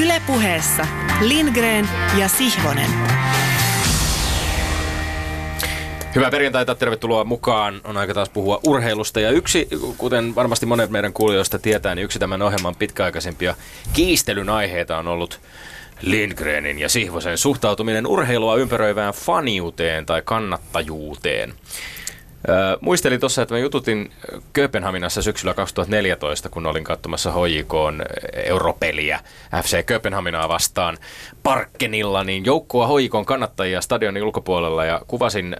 Ylepuheessa Lindgren ja Sihvonen. Hyvää perjantaita, tervetuloa mukaan. On aika taas puhua urheilusta. Ja yksi, kuten varmasti monet meidän kuulijoista tietää, niin yksi tämän ohjelman pitkäaikaisempia kiistelyn aiheita on ollut Lindgrenin ja Sihvosen suhtautuminen urheilua ympäröivään faniuteen tai kannattajuuteen. Muistelin tuossa, että mä jututin Kööpenhaminassa syksyllä 2014, kun olin katsomassa HJK Europeliä FC Kööpenhaminaa vastaan Parkkenilla, niin joukkoa HJK kannattajia stadionin ulkopuolella ja kuvasin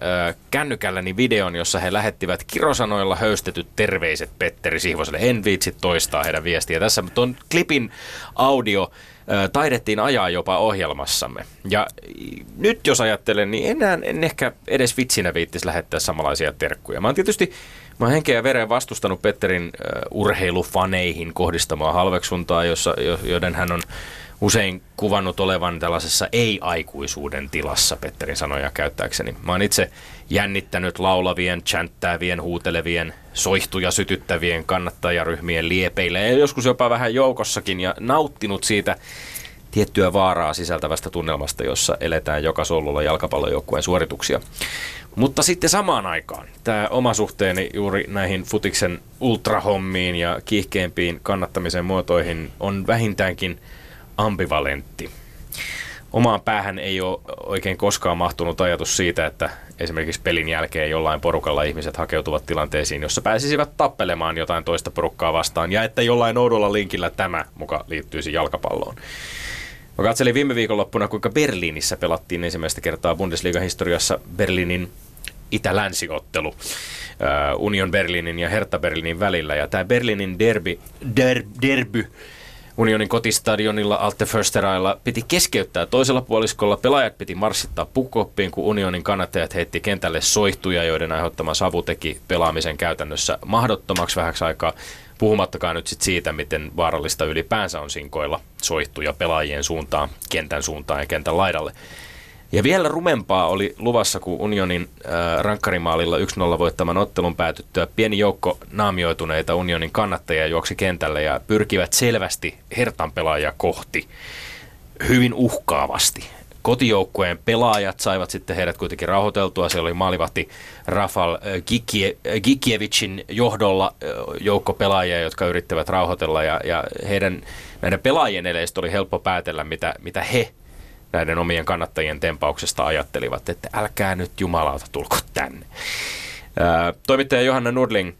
kännykälläni videon, jossa he lähettivät kirosanoilla höystetyt terveiset Petteri Sihvoselle. En viitsi toistaa heidän viestiä. Tässä tuon klipin audio taidettiin ajaa jopa ohjelmassamme. Ja nyt jos ajattelen, niin enää en ehkä edes vitsinä viittisi lähettää samanlaisia terkkuja. Mä oon tietysti Mä oon henkeä ja veren vastustanut Petterin uh, urheilufaneihin kohdistamaa halveksuntaa, jossa, joiden hän on usein kuvannut olevan tällaisessa ei-aikuisuuden tilassa, Petterin sanoja käyttääkseni. Mä oon itse jännittänyt laulavien, chanttäävien, huutelevien, soihtuja sytyttävien kannattajaryhmien liepeillä ja joskus jopa vähän joukossakin ja nauttinut siitä tiettyä vaaraa sisältävästä tunnelmasta, jossa eletään joka solulla jalkapallojoukkueen suorituksia. Mutta sitten samaan aikaan tämä oma suhteeni juuri näihin futiksen ultrahommiin ja kiihkeimpiin kannattamisen muotoihin on vähintäänkin ambivalentti omaan päähän ei ole oikein koskaan mahtunut ajatus siitä, että esimerkiksi pelin jälkeen jollain porukalla ihmiset hakeutuvat tilanteisiin, jossa pääsisivät tappelemaan jotain toista porukkaa vastaan, ja että jollain oudolla linkillä tämä muka liittyisi jalkapalloon. Mä katselin viime viikonloppuna, kuinka Berliinissä pelattiin ensimmäistä kertaa Bundesliga-historiassa Berliinin itä-länsiottelu Union Berliinin ja Hertha Berliinin välillä. Ja tämä Berliinin derby, der, derby Unionin kotistadionilla Alte Försterailla piti keskeyttää toisella puoliskolla. Pelaajat piti marssittaa pukoppiin, kun Unionin kannattajat heitti kentälle soihtuja, joiden aiheuttama savu teki pelaamisen käytännössä mahdottomaksi vähäksi aikaa. Puhumattakaan nyt sit siitä, miten vaarallista ylipäänsä on sinkoilla soihtuja pelaajien suuntaan, kentän suuntaan ja kentän laidalle. Ja vielä rumempaa oli luvassa, kun Unionin äh, rankkarimaalilla 1-0 voittaman ottelun päätyttyä pieni joukko naamioituneita Unionin kannattajia juoksi kentälle ja pyrkivät selvästi Hertan pelaajia kohti hyvin uhkaavasti. Kotijoukkueen pelaajat saivat sitten heidät kuitenkin rauhoiteltua. Siellä oli maalivahti Rafal Gikie, Gikievicin johdolla joukko pelaajia, jotka yrittävät rauhoitella ja, ja heidän näiden pelaajien eleistä oli helppo päätellä, mitä, mitä he näiden omien kannattajien tempauksesta ajattelivat, että älkää nyt jumalauta tulko tänne. Toimittaja Johanna Nudling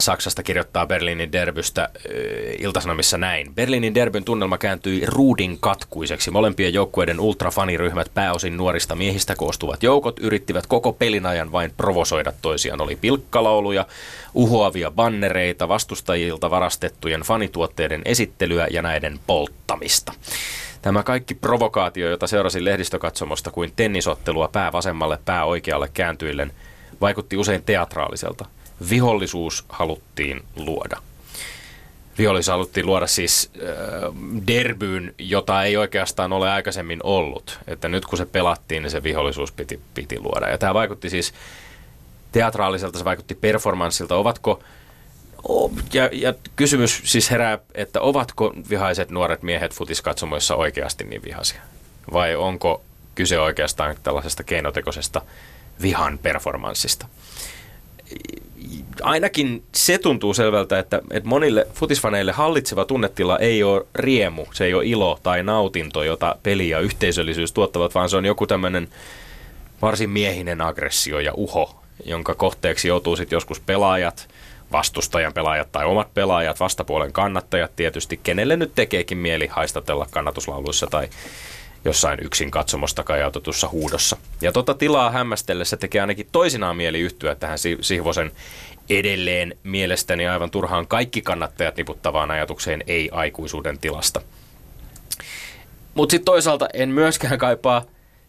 Saksasta kirjoittaa Berliinin derbystä iltasanomissa näin. Berliinin derbyn tunnelma kääntyi ruudin katkuiseksi. Molempien joukkueiden ultrafaniryhmät, pääosin nuorista miehistä koostuvat joukot, yrittivät koko pelin ajan vain provosoida toisiaan. Oli pilkkalauluja, uhoavia bannereita, vastustajilta varastettujen fanituotteiden esittelyä ja näiden polttamista. Tämä kaikki provokaatio, jota seurasin lehdistökatsomosta kuin tennisottelua pää vasemmalle, pää oikealle kääntyillen, vaikutti usein teatraaliselta. Vihollisuus haluttiin luoda. Vihollisuus haluttiin luoda siis äh, derbyyn, jota ei oikeastaan ole aikaisemmin ollut. Että nyt kun se pelattiin, niin se vihollisuus piti, piti luoda. Ja tämä vaikutti siis teatraaliselta, se vaikutti performanssilta. Ovatko ja, ja kysymys siis herää, että ovatko vihaiset nuoret miehet futiskatsomoissa oikeasti niin vihaisia? Vai onko kyse oikeastaan tällaisesta keinotekoisesta vihan performanssista? Ainakin se tuntuu selvältä, että, että monille futisfaneille hallitseva tunnetila ei ole riemu, se ei ole ilo tai nautinto, jota peli ja yhteisöllisyys tuottavat, vaan se on joku tämmöinen varsin miehinen aggressio ja uho, jonka kohteeksi joutuu sitten joskus pelaajat – vastustajan pelaajat tai omat pelaajat, vastapuolen kannattajat tietysti, kenelle nyt tekeekin mieli haistatella kannatuslauluissa tai jossain yksin katsomosta kajautetussa huudossa. Ja tota tilaa hämmästellessä tekee ainakin toisinaan mieli yhtyä tähän Sihvosen edelleen mielestäni aivan turhaan kaikki kannattajat niputtavaan ajatukseen ei-aikuisuuden tilasta. Mutta sitten toisaalta en myöskään kaipaa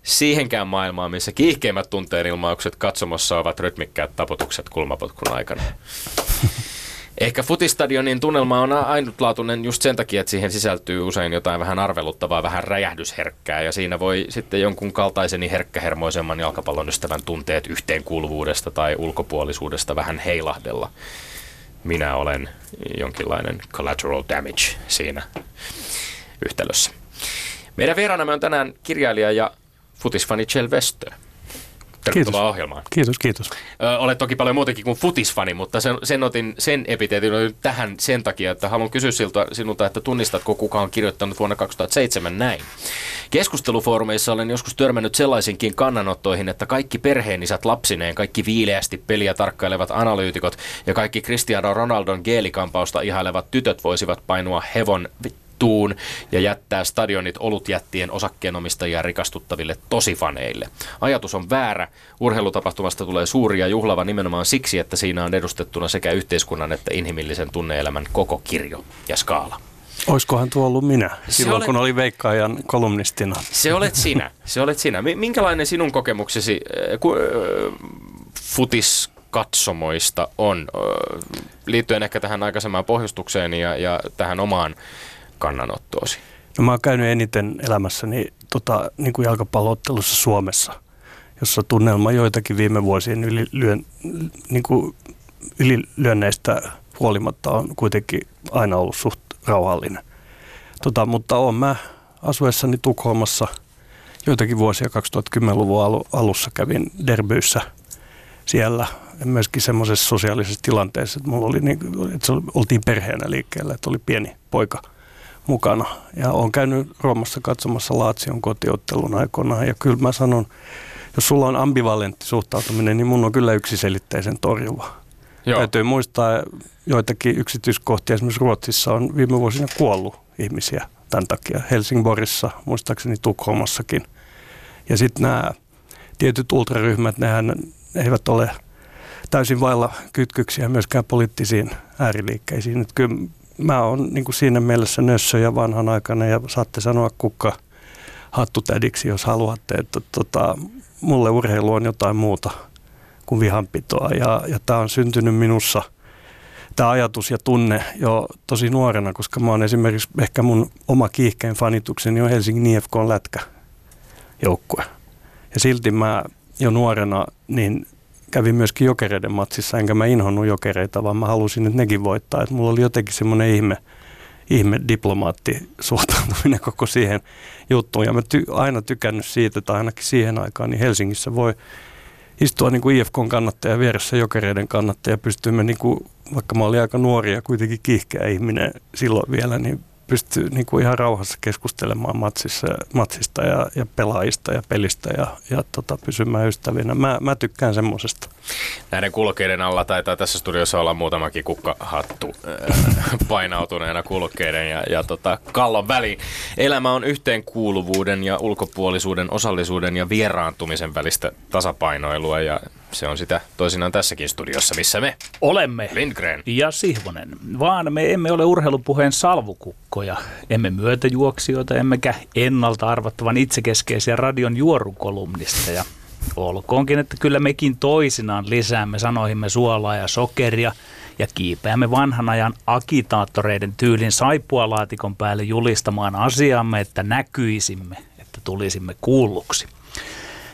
siihenkään maailmaan, missä kiihkeimmät tunteenilmaukset katsomossa ovat rytmikkäät taputukset kulmapotkun aikana. Ehkä futistadionin tunnelma on ainutlaatuinen just sen takia, että siihen sisältyy usein jotain vähän arveluttavaa, vähän räjähdysherkkää ja siinä voi sitten jonkun kaltaiseni herkkähermoisemman jalkapallon ystävän tunteet yhteenkuuluvuudesta tai ulkopuolisuudesta vähän heilahdella. Minä olen jonkinlainen collateral damage siinä yhtälössä. Meidän vieraanamme on tänään kirjailija ja futisfani Chel Westö. Tervetuloa Kiitos. ohjelmaan. Kiitos, kiitos. Ö, olet toki paljon muutenkin kuin futisfani, mutta sen, sen otin sen epiteetin tähän sen takia, että haluan kysyä siltä, sinulta, että tunnistatko kuka on kirjoittanut vuonna 2007 näin. Keskustelufoorumeissa olen joskus törmännyt sellaisinkin kannanottoihin, että kaikki perheenisät lapsineen, kaikki viileästi peliä tarkkailevat analyytikot ja kaikki Cristiano Ronaldon geelikampausta ihailevat tytöt voisivat painua hevon tuun ja jättää stadionit olutjättien osakkeenomistajia rikastuttaville tosifaneille. Ajatus on väärä. Urheilutapahtumasta tulee suuri ja juhlava nimenomaan siksi, että siinä on edustettuna sekä yhteiskunnan että inhimillisen tunneelämän koko kirjo ja skaala. Oiskohan tuo ollut minä silloin, olet- kun oli veikkaajan kolumnistina? Se olet sinä. Se olet sinä. Mi- Minkälainen sinun kokemuksesi äh, ku, äh, futiskatsomoista on? Äh, liittyen ehkä tähän aikaisempaan pohjustukseen ja, ja tähän omaan kannanottoosi. No mä oon käynyt eniten elämässäni tota, niin kuin jalkapalloottelussa Suomessa, jossa tunnelma joitakin viime vuosien ylilyön, niin kuin ylilyönneistä huolimatta on kuitenkin aina ollut suht rauhallinen. Tota, mutta oon mä asuessani Tukholmassa joitakin vuosia 2010-luvun alu- alussa kävin derbyissä siellä myöskin semmoisessa sosiaalisessa tilanteessa, että mulla oli niin, että oltiin perheenä liikkeellä, että oli pieni poika mukana. Ja olen käynyt Roomassa katsomassa Laatsion kotiottelun aikoinaan ja kyllä mä sanon, jos sulla on ambivalentti suhtautuminen, niin mun on kyllä yksiselitteisen torjuva. Joo. Täytyy muistaa joitakin yksityiskohtia. Esimerkiksi Ruotsissa on viime vuosina kuollut ihmisiä tämän takia. Helsingborissa, muistaakseni Tukholmassakin. Ja sitten nämä tietyt ultraryhmät, nehän eivät ole täysin vailla kytkyksiä myöskään poliittisiin ääriliikkeisiin. Et kyllä mä oon niin kuin siinä mielessä nössö ja vanhanaikainen ja saatte sanoa kukka hattutädiksi, jos haluatte. Että, tota, mulle urheilu on jotain muuta kuin vihanpitoa ja, ja tämä on syntynyt minussa tämä ajatus ja tunne jo tosi nuorena, koska mä oon esimerkiksi ehkä mun oma kiihkein fanitukseni on Helsingin IFK lätkä joukkue. Ja silti mä jo nuorena niin kävin myöskin jokereiden matsissa, enkä mä inhonnut jokereita, vaan mä halusin, että nekin voittaa. Että mulla oli jotenkin semmoinen ihme, ihme diplomaatti suhtautuminen koko siihen juttuun. Ja mä ty- aina tykännyt siitä, tai ainakin siihen aikaan, niin Helsingissä voi istua niin kuin IFKn kannattaja vieressä jokereiden kannattaja. Pystyimme, niin kuin, vaikka mä olin aika nuori ja kuitenkin kiihkeä ihminen silloin vielä, niin pystyy niin kuin ihan rauhassa keskustelemaan matsissa, matsista ja, ja pelaajista ja pelistä ja, ja tota, pysymään ystävinä. Mä, mä tykkään semmoisesta. Näiden kulkeiden alla taitaa tässä studiossa olla muutamakin kukkahattu äh, painautuneena kulkeiden ja, ja tota, kallon väliin. Elämä on yhteenkuuluvuuden ja ulkopuolisuuden, osallisuuden ja vieraantumisen välistä tasapainoilua ja se on sitä toisinaan tässäkin studiossa, missä me, Olemme. Lindgren. Ja Sihvonen. Vaan me emme ole urheilupuheen salvukukkoja, emme myötäjuoksijoita, emmekä ennalta arvattavan itsekeskeisiä radion juorukolumnisteja. Olkoonkin, että kyllä mekin toisinaan lisäämme sanoihimme suolaa ja sokeria ja kiipeämme vanhan ajan agitaattoreiden tyylin saippualaatikon päälle julistamaan asiamme, että näkyisimme, että tulisimme kuulluksi.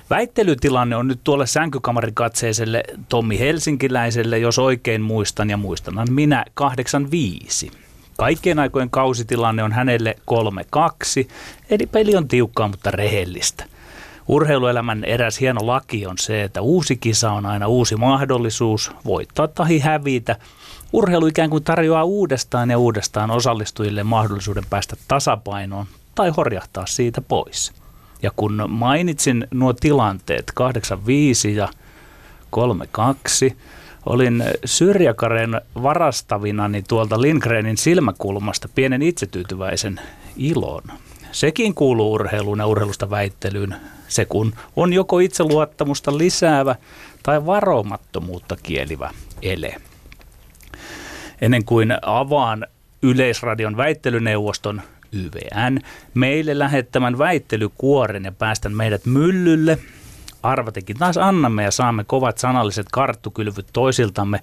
Väittelytilanne on nyt tuolle sänkykamarikatseiselle Tommi Helsinkiläiselle, jos oikein muistan ja muistanan minä 85. Kaikkien aikojen kausitilanne on hänelle 3-2, eli peli on tiukkaa, mutta rehellistä. Urheiluelämän eräs hieno laki on se, että uusi kisa on aina uusi mahdollisuus voittaa tai hävitä. Urheilu ikään kuin tarjoaa uudestaan ja uudestaan osallistujille mahdollisuuden päästä tasapainoon tai horjahtaa siitä pois. Ja kun mainitsin nuo tilanteet 85 ja 32, olin Syrjäkaren varastavinani tuolta Lindgrenin silmäkulmasta pienen itsetyytyväisen ilon. Sekin kuuluu urheiluun ja urheilusta väittelyyn, se kun on joko itseluottamusta lisäävä tai varomattomuutta kielivä ele. Ennen kuin avaan Yleisradion väittelyneuvoston YVN meille lähettämän väittelykuoren ja päästän meidät myllylle. Arvatekin taas annamme ja saamme kovat sanalliset karttukylvyt toisiltamme.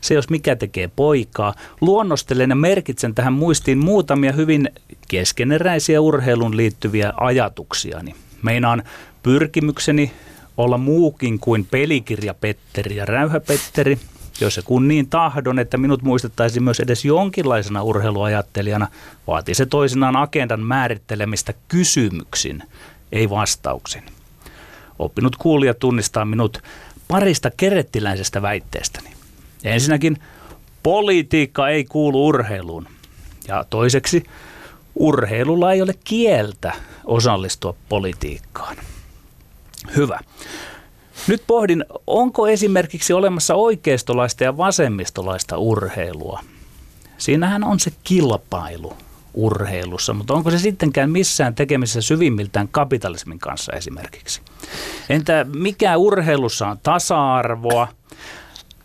Se jos mikä tekee poikaa. Luonnostelen ja merkitsen tähän muistiin muutamia hyvin keskeneräisiä urheilun liittyviä ajatuksiani. Meinaan pyrkimykseni olla muukin kuin pelikirja Petteri ja Räyhä Petteri. Jos se kun niin tahdon, että minut muistettaisiin myös edes jonkinlaisena urheiluajattelijana, vaatii se toisinaan agendan määrittelemistä kysymyksin, ei vastauksin. Oppinut kuulija tunnistaa minut parista kerettiläisestä väitteestäni. Ensinnäkin, politiikka ei kuulu urheiluun. Ja toiseksi, urheilulla ei ole kieltä osallistua politiikkaan. Hyvä. Nyt pohdin, onko esimerkiksi olemassa oikeistolaista ja vasemmistolaista urheilua? Siinähän on se kilpailu urheilussa, mutta onko se sittenkään missään tekemisessä syvimmiltään kapitalismin kanssa esimerkiksi? Entä mikä urheilussa on tasa-arvoa,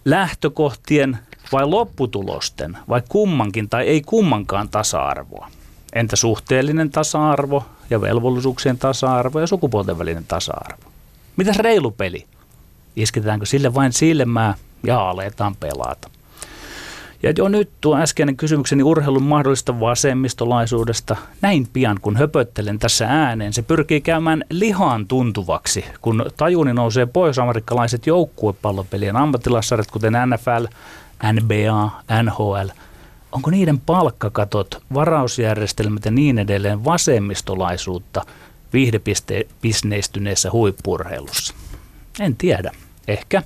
lähtökohtien vai lopputulosten, vai kummankin tai ei kummankaan tasa-arvoa? Entä suhteellinen tasa-arvo ja velvollisuuksien tasa-arvo ja sukupuolten välinen tasa-arvo? Mitäs reilu peli? Isketäänkö sille vain silmää ja aletaan pelata? Ja jo nyt tuo äskeinen kysymykseni urheilun mahdollista vasemmistolaisuudesta, näin pian kun höpöttelen tässä ääneen, se pyrkii käymään lihaan tuntuvaksi, kun tajuni nousee pohjois-amerikkalaiset joukkuepallopelien ammattilassarjat, kuten NFL, NBA, NHL. Onko niiden palkkakatot, varausjärjestelmät ja niin edelleen vasemmistolaisuutta viihdepisneistyneessä huippurheilussa? En tiedä. Ehkä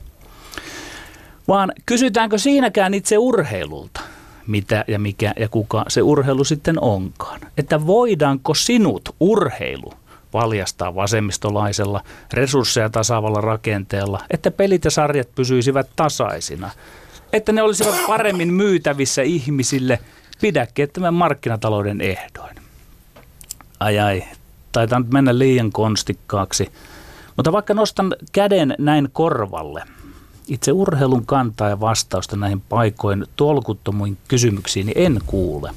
vaan kysytäänkö siinäkään itse urheilulta, mitä ja mikä ja kuka se urheilu sitten onkaan. Että voidaanko sinut urheilu valjastaa vasemmistolaisella, resursseja tasaavalla rakenteella, että pelit ja sarjat pysyisivät tasaisina, että ne olisivat paremmin myytävissä ihmisille pidäkkeettömän markkinatalouden ehdoin. Ai ai, taitaa nyt mennä liian konstikkaaksi. Mutta vaikka nostan käden näin korvalle – itse urheilun kantaa ja vastausta näihin paikoin tolkuttomuin kysymyksiin niin en kuule.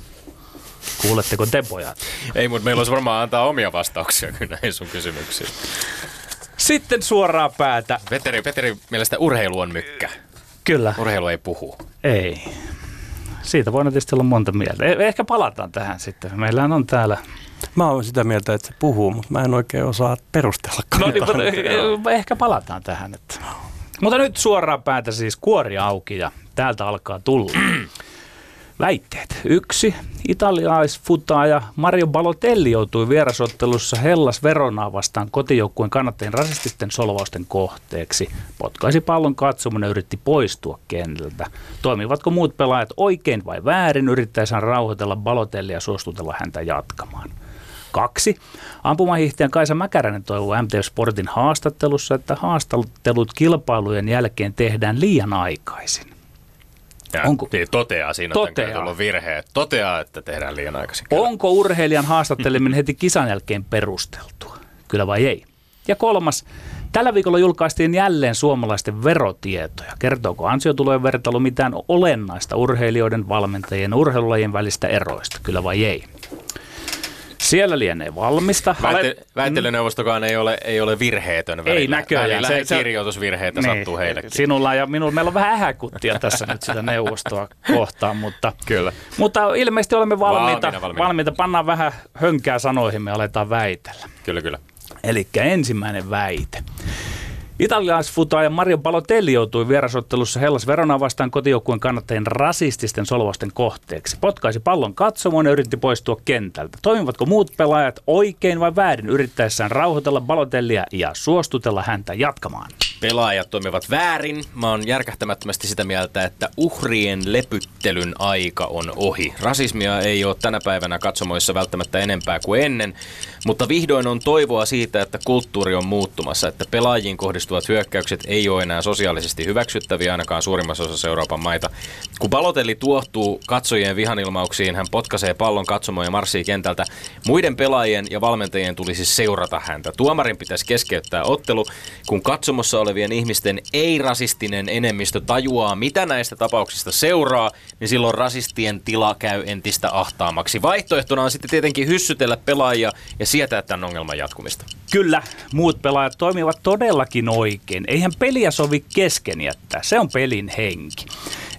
Kuuletteko te pojat? Ei, mutta meillä olisi varmaan antaa omia vastauksia kyllä näihin sun kysymyksiin. Sitten suoraa päätä. Peteri, Peteri mielestä urheilu on mykkä. Kyllä. Urheilu ei puhu. Ei. Siitä voidaan tietysti olla monta mieltä. Eh, ehkä palataan tähän sitten. Meillähän on täällä Mä oon sitä mieltä, että se puhuu, mutta mä en oikein osaa perustella. No niin, ehkä palataan tähän. Että. Mutta nyt suoraan päätä siis kuori auki ja täältä alkaa tulla. Väitteet. Yksi. Italialaisfutaaja Mario Balotelli joutui vierasottelussa Hellas Veronaa vastaan kotijoukkueen kannattajien rasististen solvausten kohteeksi. Potkaisi pallon katsomun ja yritti poistua kentältä. Toimivatko muut pelaajat oikein vai väärin? Yrittäessään rauhoitella Balotellia ja suostutella häntä jatkamaan. Kaksi. Ampumahiihtäjän Kaisa Mäkäräinen toivoo MTV Sportin haastattelussa, että haastattelut kilpailujen jälkeen tehdään liian aikaisin. Ja Onko, niin toteaa siinä, toteaa. että on virhe. Toteaa, että tehdään liian aikaisin. Onko urheilijan haastatteleminen heti kisan jälkeen perusteltua? Kyllä vai ei? Ja kolmas. Tällä viikolla julkaistiin jälleen suomalaisten verotietoja. Kertooko ansiotulojen vertailu mitään olennaista urheilijoiden, valmentajien ja urheilulajien välistä eroista? Kyllä vai ei? Siellä lienee valmista. Väitte, väittelyneuvostokaan ei ole, ei ole virheetön välillä. Ei näköjään. Se, se, kirjoitusvirheitä niin, sattuu heillekin. Sinulla ja minulla, meillä on vähän ähäkuttia tässä nyt sitä neuvostoa kohtaan, mutta, Kyllä. mutta ilmeisesti olemme valmiita, valmiina, valmiina. valmiita. Pannaan vähän hönkää sanoihin, me aletaan väitellä. Kyllä, kyllä. Eli ensimmäinen väite. Italialaisfutaaja Mario Balotelli joutui vierasottelussa Hellas Verona vastaan kotijoukkueen kannattajien rasististen solvausten kohteeksi. Potkaisi pallon katsomoon ja yritti poistua kentältä. Toimivatko muut pelaajat oikein vai väärin yrittäessään rauhoitella Balotellia ja suostutella häntä jatkamaan? Pelaajat toimivat väärin. Mä oon järkähtämättömästi sitä mieltä, että uhrien lepyttelyn aika on ohi. Rasismia ei ole tänä päivänä katsomoissa välttämättä enempää kuin ennen, mutta vihdoin on toivoa siitä, että kulttuuri on muuttumassa, että pelaajiin kohdistuvat hyökkäykset ei ole enää sosiaalisesti hyväksyttäviä ainakaan suurimmassa osassa Euroopan maita. Kun Balotelli tuohtuu katsojien vihanilmauksiin, hän potkaisee pallon katsomoon ja marssii kentältä. Muiden pelaajien ja valmentajien tulisi seurata häntä. Tuomarin pitäisi keskeyttää ottelu, kun katsomossa olevien ihmisten ei-rasistinen enemmistö tajuaa, mitä näistä tapauksista seuraa, niin silloin rasistien tila käy entistä ahtaamaksi. Vaihtoehtona on sitten tietenkin hyssytellä pelaajia ja sietää tämän ongelman jatkumista. Kyllä, muut pelaajat toimivat todellakin oikein. Eihän peliä sovi kesken jättää. Se on pelin henki.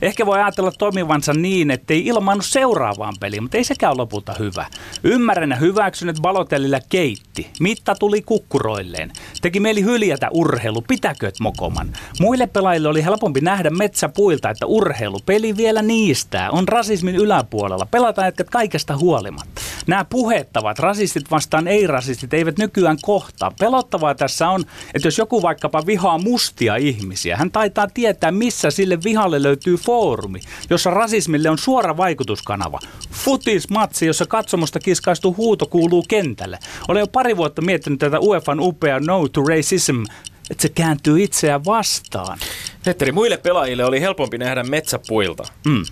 Ehkä voi ajatella toimivansa niin, ettei ilmaannut seuraavaan peliin, mutta ei sekään lopulta hyvä. Ymmärrän ja hyväksyn, että Balotellillä keitti. Mitta tuli kukkuroilleen. Teki mieli hyljätä urheilu, pitäköt mokoman. Muille pelaajille oli helpompi nähdä metsäpuilta, että urheilu, peli vielä niistää, on rasismin yläpuolella. Pelataan jätkät kaikesta huolimatta. Nämä puhettavat rasistit vastaan ei-rasistit eivät nykyään kohtaa. Pelottavaa tässä on, että jos joku vaikkapa vihaa mustia ihmisiä, hän taitaa tietää, missä sille vihalle löytyy foorumi, jossa rasismille on suora vaikutuskanava. Futismatsi, jossa katsomusta kiskaistu huuto kuuluu kentälle. Olen jo pari vuotta miettinyt tätä UEFan upea No to Racism että se kääntyy itseään vastaan. Petteri, muille pelaajille oli helpompi nähdä metsäpuilta. Mm.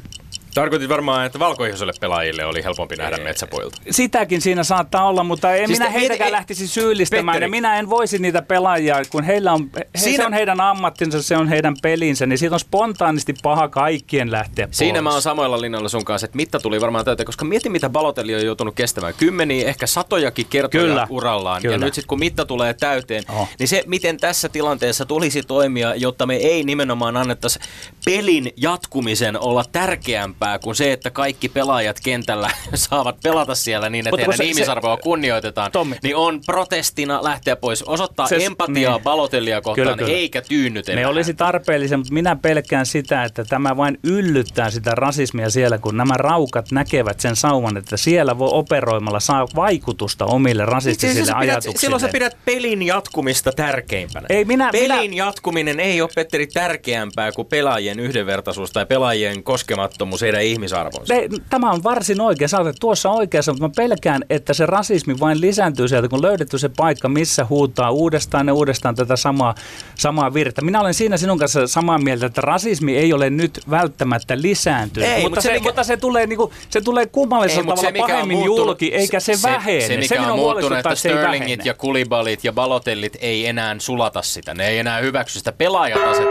Tarkoitit varmaan, että valkoihoisille pelaajille oli helpompi nähdä metsäpuilta. Sitäkin siinä saattaa olla, mutta en Siis minä heitäkään ei- lähtisi syyllistämään. Petteri. Ja minä en voisi niitä pelaajia, kun heillä on, he, Siinä- se on heidän ammattinsa, se on heidän pelinsä, niin siitä on spontaanisti paha kaikkien lähteä pois. Siinä mä oon samoilla linjoilla sun kanssa, että mitta tuli varmaan täyteen, koska mieti mitä Balotelli on joutunut kestämään. Kymmeniä, ehkä satojakin kertoja Kyllä. urallaan. Kyllä. Ja nyt sitten kun mitta tulee täyteen, Oho. niin se miten tässä tilanteessa tulisi toimia, jotta me ei nimenomaan annettaisi pelin jatkumisen olla tärkeämpää kuin se, että kaikki pelaajat kentällä saavat pelata siellä niin, että heidän se- se- ihmisarvoa kunnioitetaan, Tommi. niin on protestina lähteä pois, osoittaa Se- empatiaa niin. Balotellia kohtaan, Kyllä, kyllä. eikä tyynnytellä. Ne olisi tarpeellisia, mutta minä pelkään sitä, että tämä vain yllyttää sitä rasismia siellä, kun nämä raukat näkevät sen sauman, että siellä voi operoimalla saa vaikutusta omille rasistisille Siis sä pidät, ajatuksille. silloin sä pidät pelin jatkumista tärkeimpänä. Ei, minä- pelin minä- jatkuminen ei ole, Petteri, tärkeämpää kuin pelaajien yhdenvertaisuus tai pelaajien koskemattomuus heidän ihmisarvonsa. Se, tämä on varsin oikein. Sä olet tuossa oikeassa, mutta mä pelkään, että se rasismi vain lisääntyy sieltä, kun löydetty se paikka, missä huutaa uudestaan ja uudestaan tätä samaa, samaa virta. Minä olen siinä sinun kanssa samaa mieltä, että rasismi ei ole nyt välttämättä lisääntynyt, Ei, mutta, mutta se, se, mikä- mutta se tulee, niinku, se tulee kummallisella tavalla mikä on pahemmin muuttunut- julki, eikä se, se vähene. Se, mikä minua on muuttunut, että se Sterlingit ja Kulibalit ja Balotellit ei enää sulata sitä. Ne ei enää hyväksy sitä pelaajat aset...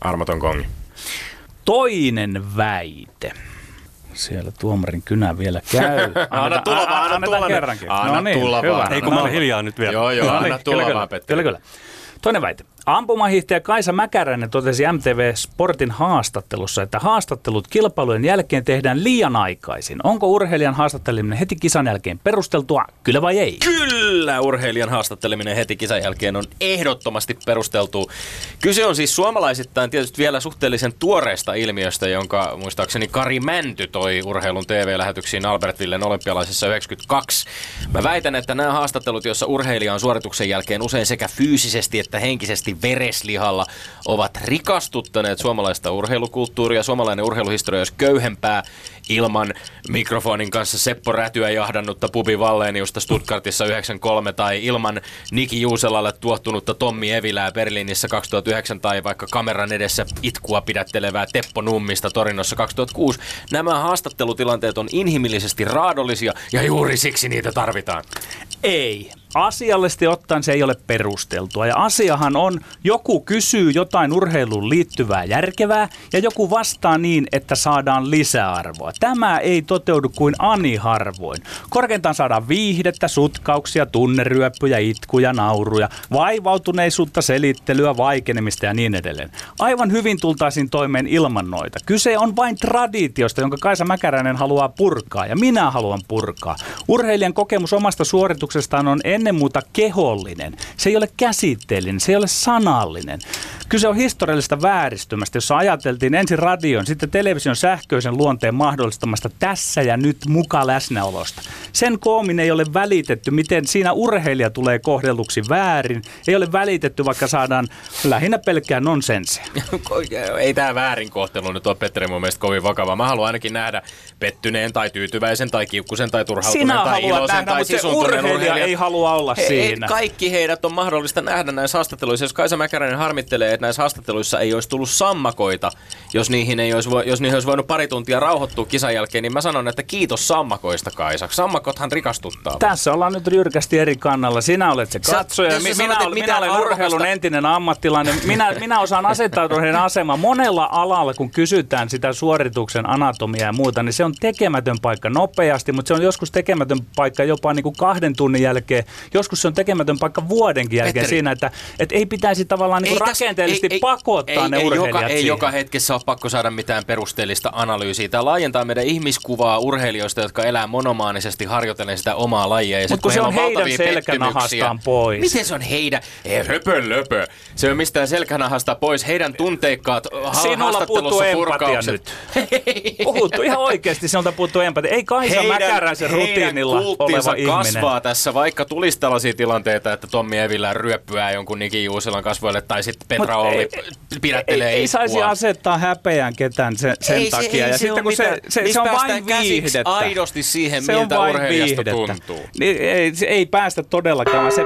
Armoton kongi. Toinen väite. Siellä tuomarin kynä vielä käy. Anna tulla vaan, anna annetaan tulla. kerrankin. Anna no niin, tulla hyvä. vaan. Ei kun mä olen hiljaa nyt vielä. Joo, joo, No anna niin, tulla kyllä, vaan, Petteri. kyllä, kyllä. Toinen väite. Ampumahiihtäjä Kaisa Mäkäräinen totesi MTV Sportin haastattelussa, että haastattelut kilpailujen jälkeen tehdään liian aikaisin. Onko urheilijan haastatteleminen heti kisan jälkeen perusteltua, kyllä vai ei? Kyllä, urheilijan haastatteleminen heti kisan jälkeen on ehdottomasti perusteltu. Kyse on siis suomalaisittain tietysti vielä suhteellisen tuoreesta ilmiöstä, jonka muistaakseni Kari Mänty toi urheilun TV-lähetyksiin Albertvillen olympialaisissa 92. Mä väitän, että nämä haastattelut, joissa urheilija on suorituksen jälkeen usein sekä fyysisesti että henkisesti vereslihalla, ovat rikastuttaneet suomalaista urheilukulttuuria. Suomalainen urheiluhistoria olisi köyhempää ilman mikrofonin kanssa Seppo Rätyä jahdannutta Pubi Valleniusta Stuttgartissa 93 tai ilman Niki Juuselalle tuottunutta Tommi Evilää Berliinissä 2009 tai vaikka kameran edessä itkua pidättelevää Teppo Nummista Torinossa 2006. Nämä haastattelutilanteet on inhimillisesti raadollisia ja juuri siksi niitä tarvitaan. Ei. Asiallisesti ottaen se ei ole perusteltua. Ja asiahan on, joku kysyy jotain urheiluun liittyvää järkevää ja joku vastaa niin, että saadaan lisäarvoa. Tämä ei toteudu kuin ani harvoin. Korkeintaan saadaan viihdettä, sutkauksia, tunneryöppyjä, itkuja, nauruja, vaivautuneisuutta, selittelyä, vaikenemista ja niin edelleen. Aivan hyvin tultaisiin toimeen ilman noita. Kyse on vain traditiosta, jonka Kaisa Mäkäräinen haluaa purkaa ja minä haluan purkaa. Urheilijan kokemus omasta suorituksestaan on ennen muuta kehollinen. Se ei ole käsitteellinen, se ei ole sanallinen. Kyse on historiallisesta vääristymästä, jossa ajateltiin ensin radion, sitten television sähköisen luonteen mahdollistamasta tässä ja nyt muka läsnäolosta. Sen koomin ei ole välitetty, miten siinä urheilija tulee kohdelluksi väärin. Ei ole välitetty, vaikka saadaan lähinnä pelkkää nonsenssia. Ei tämä väärinkohtelu nyt ole Petteri mun mielestä kovin vakava. Mä haluan ainakin nähdä pettyneen tai tyytyväisen tai kiukkusen tai turhautuneen Sinä tai iloisen nähdä, tai sisuntuneen urheilija urheilijan. ei halua olla He- he- siinä. Kaikki heidät on mahdollista nähdä näissä haastatteluissa. Jos Kaisa Mäkäräinen harmittelee, että näissä haastatteluissa ei olisi tullut sammakoita, jos niihin, ei olisi, jos niihin olisi voinut pari tuntia rauhoittua kisan jälkeen, niin mä sanon, että kiitos sammakoista Kaisa. Sammakothan rikastuttaa. Tässä ollaan nyt jyrkästi eri kannalla. Sinä olet se katsoja, sä mi- sanot, minä, että olen, minä olen arvokasta- urheilun entinen ammattilainen. Minä, minä osaan asettautua heidän asemaan. Monella alalla, kun kysytään sitä suorituksen anatomiaa ja muuta, niin se on tekemätön paikka nopeasti, mutta se on joskus tekemätön paikka jopa niin kuin kahden tunnin jälkeen. Joskus se on tekemätön paikka vuodenkin jälkeen Petteri. siinä, että, että ei pitäisi tavallaan niin tässä- rakenteellisesti pakottaa ei, ne ei, urheilijat joka, ei joka hetkessä ole pakko saada mitään perusteellista analyysiä. Tämä laajentaa meidän ihmiskuvaa urheilijoista, jotka elää monomaanisesti harjoitellen sitä omaa lajia. Ja Mut kun se on heidän selkänahastaan pois. Miten se on heidän? Ei, höpö, löpö. Se on mistään selkänahasta pois. Heidän tunteikkaat Sinulla puuttuu empatia nyt. Puhuttu ihan oikeasti, sinulta puuttuu empatia. Ei Kaisa heidän, Mäkäräisen rutiinilla oleva ihminen. kasvaa tässä, vaikka tulisi tällaisia tilanteita, että Tommi Evillä ryöppyää jonkun Niki Juuselan kasvoille, tai sitten Petra Olli ei, pidättelee Ei, ei saisi asettaa häpeään ketään sen, sen ei, takia. Se, ei, ja se sitten kun se, se, se on vain viihdettä. aidosti siihen, se miltä urheilijasta tuntuu. Niin, ei, se ei päästä todellakaan. Se...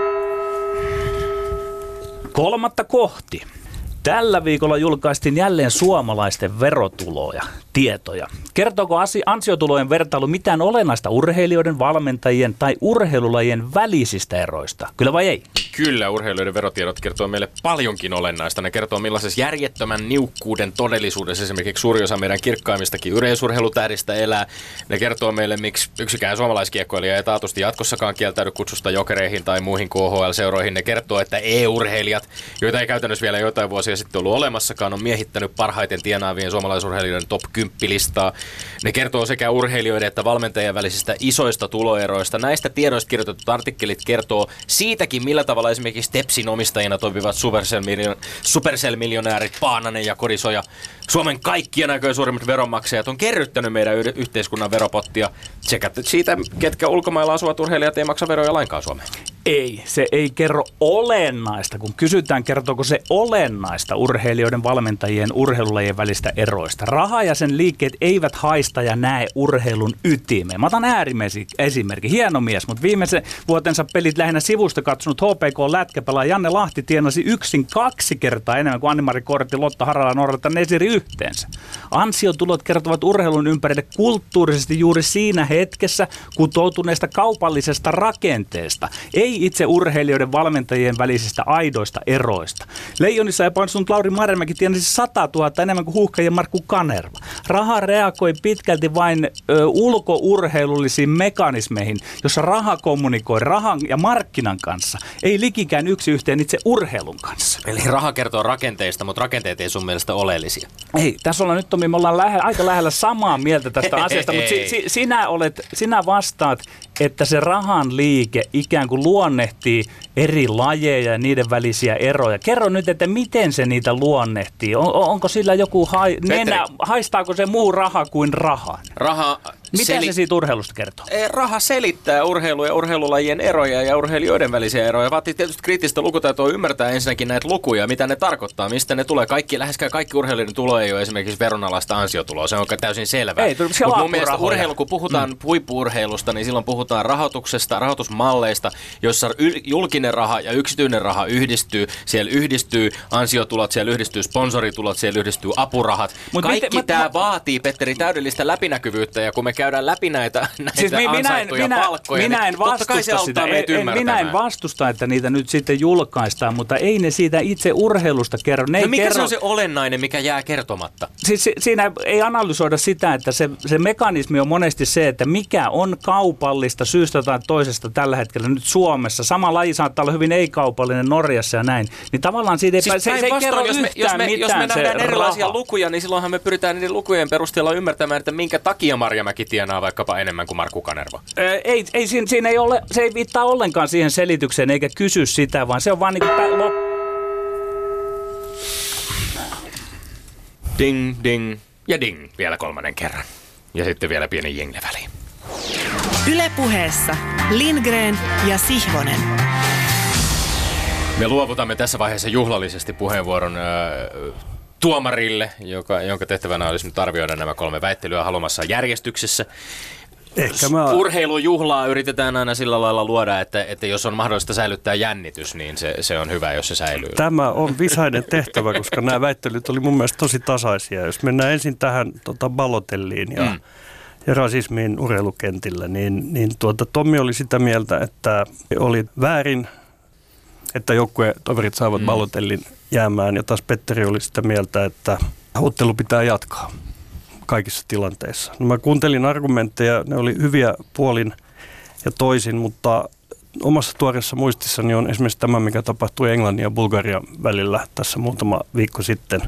Kolmatta kohti. Tällä viikolla julkaistiin jälleen suomalaisten verotuloja, tietoja. Kertooko ansiotulojen vertailu mitään olennaista urheilijoiden, valmentajien tai urheilulajien välisistä eroista? Kyllä vai ei? Kyllä, urheilijoiden verotiedot kertoo meille paljonkin olennaista. Ne kertoo millaisessa järjettömän niukkuuden todellisuudessa esimerkiksi suuri osa meidän kirkkaimmistakin yleisurheilutähdistä elää. Ne kertoo meille, miksi yksikään suomalaiskiekkoilija ei taatusti jatkossakaan kieltäydy kutsusta jokereihin tai muihin KHL-seuroihin. Ne kertoo, että e-urheilijat, joita ei käytännössä vielä joitain vuosia sitten ollut olemassakaan, on miehittänyt parhaiten tienaavien suomalaisurheilijoiden top 10 listaa. Ne kertoo sekä urheilijoiden että valmentajien välisistä isoista tuloeroista. Näistä tiedoista kirjoitetut artikkelit kertoo siitäkin, millä tavalla esimerkiksi Tepsin omistajina toimivat Supercell-miljonäärit Paananen ja Korisoja Suomen kaikkien aikojen suurimmat veronmaksajat on kerryttänyt meidän yhteiskunnan veropottia sekä siitä, ketkä ulkomailla asuvat urheilijat ei maksa veroja lainkaan Suomeen. Ei, se ei kerro olennaista. Kun kysytään, kertooko se olennaista urheilijoiden, valmentajien, urheilulajien välistä eroista. Raha ja sen liikkeet eivät haista ja näe urheilun ytimeen. Mä otan äärimmäisen esimerkki. Hieno mies, mutta viimeisen vuotensa pelit lähinnä sivusta katsonut HPK lätkäpelaaja Janne Lahti tienasi yksin kaksi kertaa enemmän kuin Anni-Mari Kortti, Lotta Harala, Norrata, Nesiri yhteensä. Ansiotulot kertovat urheilun ympärille kulttuurisesti juuri siinä hetkessä kutoutuneesta kaupallisesta rakenteesta, ei itse urheilijoiden valmentajien välisistä aidoista eroista. Leijonissa epäonnistunut Lauri Marjamäki tienasi 100 000 enemmän kuin huuhkajien Markku Kanerva. Raha reagoi pitkälti vain ö, ulkourheilullisiin mekanismeihin, jossa raha kommunikoi rahan ja markkinan kanssa, ei likikään yksi yhteen itse urheilun kanssa. Eli raha kertoo rakenteista, mutta rakenteet ei sun mielestä oleellisia. Ei, tässä ollaan nyt Tomi, me ollaan lähe, aika lähellä samaa mieltä tästä asiasta, mutta si, si, sinä, olet, sinä vastaat, että se rahan liike ikään kuin luonnehtii eri lajeja ja niiden välisiä eroja. Kerro nyt, että miten se niitä luonnehtii. On, onko sillä joku, hai, nenä, haistaako se muu raha kuin raha? Raha mitä Seli- se siitä urheilusta kertoo? Raha selittää urheilu- ja urheilulajien eroja ja urheilijoiden välisiä eroja. Vaatii tietysti kriittistä lukutaitoa ymmärtää ensinnäkin näitä lukuja, mitä ne tarkoittaa, mistä ne tulee. Kaikki, läheskään kaikki urheilijoiden tulo ei ole esimerkiksi veronalaista ansiotuloa, se on täysin selvä. Ei, Mutta mun mielestä urheilu, kun puhutaan mm. huippuurheilusta, niin silloin puhutaan rahoituksesta, rahoitusmalleista, jossa julkinen raha ja yksityinen raha yhdistyy. Siellä yhdistyy ansiotulot, siellä yhdistyy sponsoritulot, siellä yhdistyy apurahat. Mut Kaikki tämä vaatii, Petteri, täydellistä läpinäkyvyyttä ja kun me käydään läpi näitä, näitä siis minä, minä, minä, palkkoja, minä en vastusta sitä. En, minä en vastusta, että niitä nyt sitten julkaistaan, mutta ei ne siitä itse urheilusta kerro. Ne no mikä kerro... se on se olennainen, mikä jää kertomatta? Siis siinä ei analysoida sitä, että se, se mekanismi on monesti se, että mikä on kaupallista syystä tai toisesta tällä hetkellä nyt Suomessa. Sama laji saattaa olla hyvin ei-kaupallinen Norjassa ja näin. Niin tavallaan siitä ei, siis se, se ei kerro jos me, jos me, mitään jos me nähdään erilaisia raha. lukuja, niin silloinhan me pyritään niiden lukujen perusteella ymmärtämään, että minkä takia Marjamäki tienaa vaikkapa enemmän kuin Markku Kanerva? Öö, ei, ei siinä, siinä ei ole, se ei viittaa ollenkaan siihen selitykseen eikä kysy sitä, vaan se on vaan niin kuin... Ding, ding ja ding vielä kolmannen kerran. Ja sitten vielä pieni jengle väliin. Ylepuheessa Lindgren ja Sihvonen. Me luovutamme tässä vaiheessa juhlallisesti puheenvuoron äh, tuomarille, joka, jonka tehtävänä olisi nyt arvioida nämä kolme väittelyä halumassa järjestyksessä. Ehkä mä... Urheilujuhlaa yritetään aina sillä lailla luoda, että, että jos on mahdollista säilyttää jännitys, niin se, se on hyvä, jos se säilyy. Tämä on visainen tehtävä, koska nämä väittelyt oli mun mielestä tosi tasaisia. Jos mennään ensin tähän tota, balotelliin ja, mm. Ja rasismiin urheilukentillä, niin, niin tuota, Tommi oli sitä mieltä, että oli väärin, että joukkuetoverit saavat mm. balotellin jäämään, ja taas Petteri oli sitä mieltä, että ottelu pitää jatkaa kaikissa tilanteissa. No mä kuuntelin argumentteja, ne oli hyviä puolin ja toisin, mutta omassa tuoreessa muistissani on esimerkiksi tämä, mikä tapahtui Englannin ja Bulgarian välillä tässä muutama viikko sitten.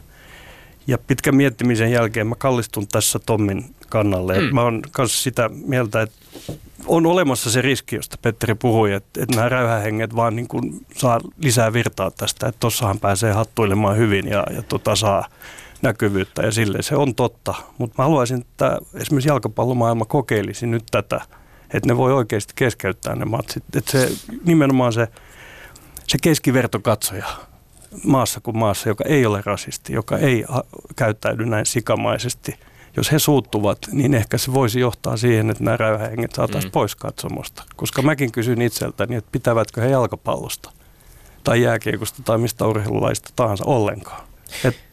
Ja pitkän miettimisen jälkeen mä kallistun tässä Tommin kannalle. Mm. Mä oon kanssa sitä mieltä, että on olemassa se riski, josta Petteri puhui, että, että nämä räyhähenget vaan niin kuin saa lisää virtaa tästä, että tossahan pääsee hattuilemaan hyvin ja, ja tota saa näkyvyyttä ja sille se on totta. Mutta mä haluaisin, että esimerkiksi jalkapallomaailma kokeilisi nyt tätä, että ne voi oikeasti keskeyttää ne matsit. Että se nimenomaan se, se keskivertokatsoja maassa kuin maassa, joka ei ole rasisti, joka ei käyttäydy näin sikamaisesti – jos he suuttuvat, niin ehkä se voisi johtaa siihen, että nämä räyhähenget saataisiin mm. pois katsomosta. Koska mäkin kysyn itseltäni, että pitävätkö he jalkapallosta tai jääkiekosta tai mistä urheilulaista tahansa ollenkaan.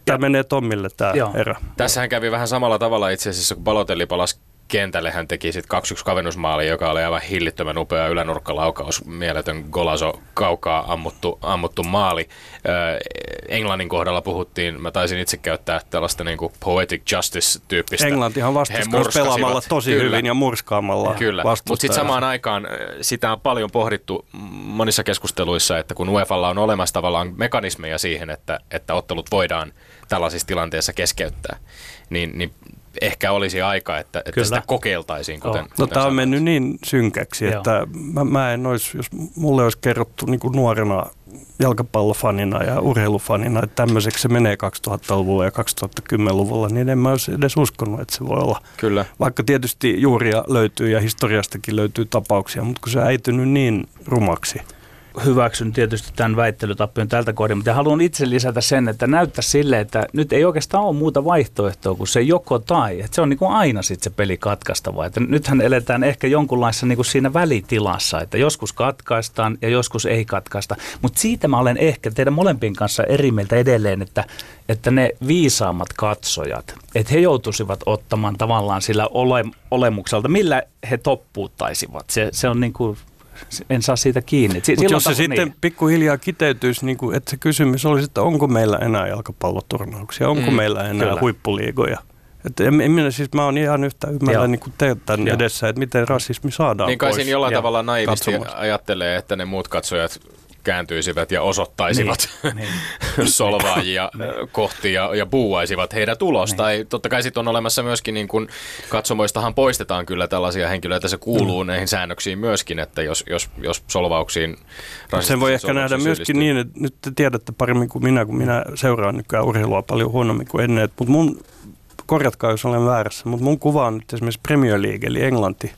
Tämä menee Tommille tämä erä. Tässähän kävi vähän samalla tavalla itse asiassa, kun Balotelli palasi kentälle hän teki sitten 2-1 kavennusmaali, joka oli aivan hillittömän upea ylänurkkalaukaus, mieletön golaso kaukaa ammuttu, ammuttu maali. Äh, Englannin kohdalla puhuttiin, mä taisin itse käyttää tällaista niin kuin poetic justice-tyyppistä. Englantihan vastasi pelaamalla tosi Kyllä. hyvin ja murskaamalla Kyllä, mutta sitten samaan aikaan sitä on paljon pohdittu monissa keskusteluissa, että kun UEFalla on olemassa tavallaan mekanismeja siihen, että, että ottelut voidaan tällaisissa tilanteissa keskeyttää, niin, niin ehkä olisi aika, että, että sitä kokeiltaisiin. Kuten, oh. kuten no tämä on mennyt niin synkäksi, Joo. että mä, mä en olisi, jos mulle olisi kerrottu niin kuin nuorena jalkapallofanina ja urheilufanina, että tämmöiseksi se menee 2000-luvulla ja 2010-luvulla, niin en mä olisi edes uskonut, että se voi olla. Kyllä. Vaikka tietysti juuria löytyy ja historiastakin löytyy tapauksia, mutta kun se äitynyt niin rumaksi – hyväksyn tietysti tämän väittelytappion tältä kohdin, mutta haluan itse lisätä sen, että näyttää sille, että nyt ei oikeastaan ole muuta vaihtoehtoa kuin se joko tai. Että se on niin kuin aina sitten se peli katkaistava. Että nythän eletään ehkä jonkunlaisessa niin kuin siinä välitilassa, että joskus katkaistaan ja joskus ei katkaista. Mutta siitä mä olen ehkä teidän molempien kanssa eri mieltä edelleen, että, että ne viisaammat katsojat, että he joutuisivat ottamaan tavallaan sillä ole, olemukselta, millä he toppuuttaisivat. Se, se on niin kuin en saa siitä kiinni. Mutta jos se niin. sitten pikkuhiljaa kiteytyisi, niin kuin, että se kysymys olisi, että onko meillä enää jalkapalloturnauksia, onko mm, meillä enää kyllä. huippuliigoja. Että en, en minä, siis mä oon ihan yhtä ymmärrä niin kuin te tämän edessä, että miten rasismi saadaan Niin kai siinä jollain tavalla naivisti ajattelee, että ne muut katsojat kääntyisivät ja osoittaisivat niin, niin. solvaajia niin. kohti ja, ja buuaisivat heidän tulosta. Niin. Tai totta kai sitten on olemassa myöskin, niin kun katsomoistahan poistetaan kyllä tällaisia henkilöitä, se kuuluu mm. näihin säännöksiin myöskin, että jos, jos, jos solvauksiin Sen voi ehkä nähdä myöskin niin, että nyt te tiedätte paremmin kuin minä, kun minä seuraan nykyään urheilua paljon huonommin kuin ennen. Mutta mun, korjatkaa jos olen väärässä, mutta mun kuva on nyt esimerkiksi Premier League, eli Englanti,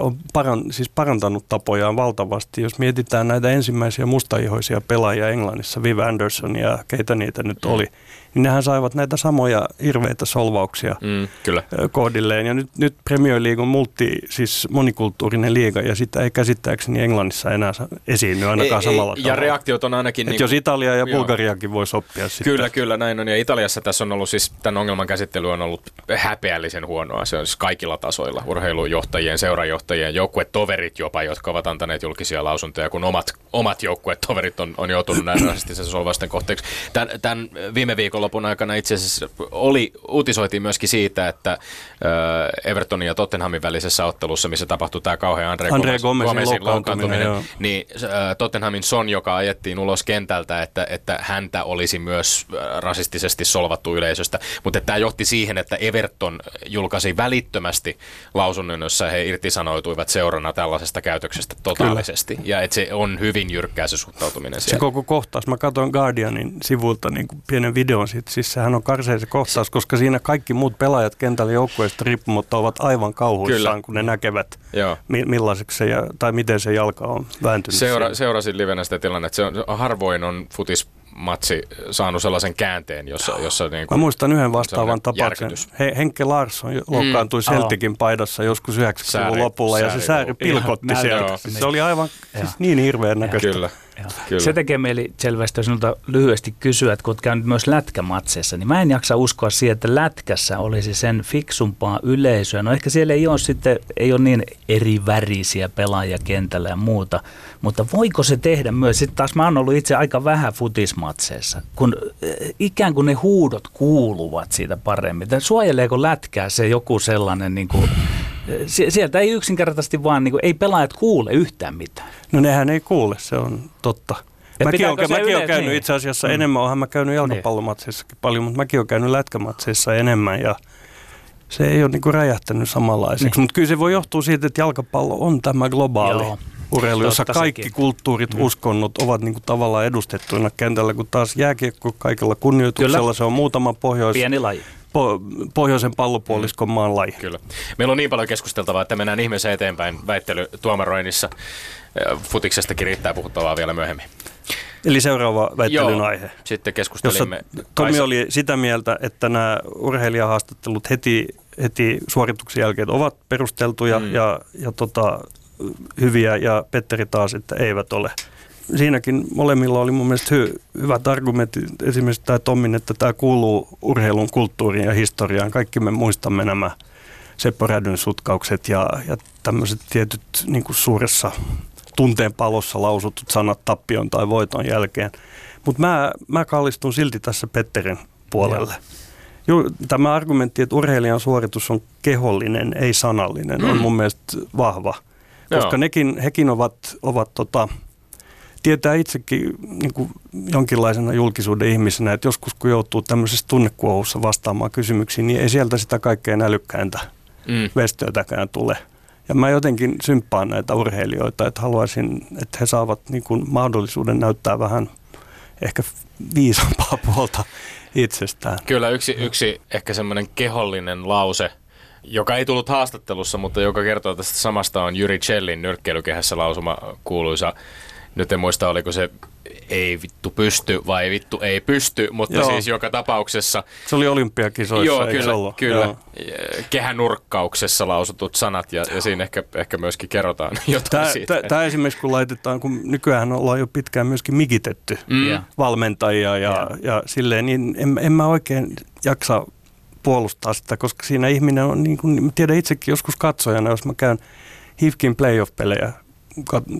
on paran, siis parantanut tapojaan valtavasti. Jos mietitään näitä ensimmäisiä mustaihoisia pelaajia Englannissa, Viv Anderson ja keitä niitä nyt mm. oli, niin nehän saivat näitä samoja hirveitä solvauksia mm, kyllä. kohdilleen. Ja nyt, nyt Premier League on multi, siis monikulttuurinen liiga, ja sitä ei käsittääkseni Englannissa enää esiinny ainakaan ei, samalla ei, tavalla. Ja reaktiot on ainakin... niin jos Italia ja Bulgariakin voisi oppia sitten. Kyllä, kyllä, näin on. Ja Italiassa tässä on ollut siis, tämän ongelman käsittely on ollut häpeällisen huonoa. Se on siis kaikilla tasoilla. Urheilujohtajien, seurajohtajien, joukkuetoverit jopa, jotka ovat antaneet julkisia lausuntoja, kun omat, omat joukkuetoverit on, on joutunut näin rasistisen solvausten kohteeksi. Tämän, tämän viime viikolla viikonlopun aikana itse asiassa oli, uutisoitiin myöskin siitä, että äh, Evertonin ja Tottenhamin välisessä ottelussa, missä tapahtui tämä kauhean Andre, Andre Gomezin, Gomezin loukkaantuminen, niin äh, Tottenhamin Son, joka ajettiin ulos kentältä, että, että häntä olisi myös rasistisesti solvattu yleisöstä. Mutta tämä johti siihen, että Everton julkaisi välittömästi lausunnon, jossa he irtisanoutuivat seurana tällaisesta käytöksestä totaalisesti. Kyllä. Ja että se on hyvin jyrkkää se suhtautuminen siellä. Se koko kohtaus. Mä katsoin Guardianin sivulta niin pienen videon sit, siis sehän on karseen se kohtaus, koska siinä kaikki muut pelaajat kentällä joukkueesta riippumatta ovat aivan kauhuissaan, Kyllä. kun ne näkevät, Joo. millaiseksi se, tai miten se jalka on vääntynyt. Seura, seurasin livenä sitä tilannetta. Se on, harvoin on futis matsi saanut sellaisen käänteen, jossa... jossa niin kuin, Mä muistan yhden vastaavan tapauksen. He, Henke Larsson loukkaantui mm. Celticin paidassa joskus 90-luvun lopulla sääri, ja se sääri pilkotti sieltä. Se oli aivan siis niin hirveän näköistä. Kyllä. Kyllä. Se tekee mieli selvästi sinulta lyhyesti kysyä, että kun olet käynyt myös lätkämatseissa, niin mä en jaksa uskoa siihen, että lätkässä olisi sen fiksumpaa yleisöä. No ehkä siellä ei ole sitten, ei ole niin eri värisiä pelaajia kentällä ja muuta, mutta voiko se tehdä myös, sitten taas mä oon ollut itse aika vähän futismatseissa, kun eh, ikään kuin ne huudot kuuluvat siitä paremmin. Suojeleeko lätkää se joku sellainen niin kuin sieltä ei yksinkertaisesti vaan, niin kuin, ei pelaajat kuule yhtään mitään. No nehän ei kuule, se on totta. Ja mäkin olen, mäkin olen käynyt niin? itse asiassa mm. enemmän, oonhan mä käynyt jalkapallomatseissakin paljon, mutta mäkin olen käynyt lätkämatseissa enemmän ja se ei ole niin kuin räjähtänyt samanlaiseksi. Niin. Mutta kyllä se voi johtua siitä, että jalkapallo on tämä globaali Joo. urheilu, jossa Totta kaikki sekin. kulttuurit, Mm. uskonnot ovat niin kuin tavallaan edustettuina kentällä, kun taas jääkiekko kaikella kunnioituksella, Kyllä. se on muutama pohjois, Pieni laji. Po, pohjoisen pallopuoliskon maan laji. Kyllä. Meillä on niin paljon keskusteltavaa, että mennään ihmeessä eteenpäin väittely tuomaroinnissa. Futiksestakin riittää puhuttavaa vielä myöhemmin. Eli seuraava väittelyn Joo. aihe. Sitten Jossa keskustelimme. Tomi Kaisa- oli sitä mieltä, että nämä urheilijahaastattelut heti, heti suorituksen jälkeen ovat perusteltuja Mm. mm. ja, ja tota, hyviä ja Petteri taas, että eivät ole. Siinäkin molemmilla oli mun mielestä hy, hyvät argumentit. Esimerkiksi tämä Tommin, että tämä kuuluu urheilun kulttuuriin ja historiaan. Kaikki me muistamme nämä Seppo Rädyn sutkaukset ja, ja tämmöiset tietyt niin kuin suuressa tunteen palossa lausutut sanat tappion tai voiton jälkeen. Mutta mä, mä kallistun silti tässä Petterin puolelle. Ju, tämä argumentti, että urheilijan suoritus on kehollinen, ei sanallinen, mm. on mun mielestä vahva. Koska nekin, hekin ovat, ovat tota, tietää itsekin niin kuin jonkinlaisena julkisuuden ihmisenä, että joskus kun joutuu tämmöisessä tunnekuohussa vastaamaan kysymyksiin, niin ei sieltä sitä kaikkein älykkäintä Mm. vestöitäkään tule. Ja mä jotenkin symppaan näitä urheilijoita, että haluaisin, että he saavat niin kuin mahdollisuuden näyttää vähän ehkä viisampaa puolta itsestään. Kyllä yksi, yksi ehkä semmoinen kehollinen lause, joka ei tullut haastattelussa, mutta joka kertoo tästä samasta on Jyri Chellin nyrkkeilykehässä lausuma kuuluisa. Nyt en muista, oliko se ei vittu pysty vai vittu ei pysty, mutta Joo. siis joka tapauksessa Se oli olympiakisoissa, Joo, kyllä, ollut? kyllä. Joo. Kehänurkkauksessa lausutut sanat ja, ja siinä ehkä, ehkä myöskin kerrotaan jotain Tämä, siitä. tämä, esimerkiksi kun laitetaan, kun nykyään ollaan jo pitkään myöskin mikitetty Mm. Ja. valmentajia ja, ja silleen, niin en, en mä oikein jaksa puolustaa sitä, koska siinä ihminen on, niin kuin, mä tiedän itsekin joskus katsojana, jos mä käyn HIFKin playoff-pelejä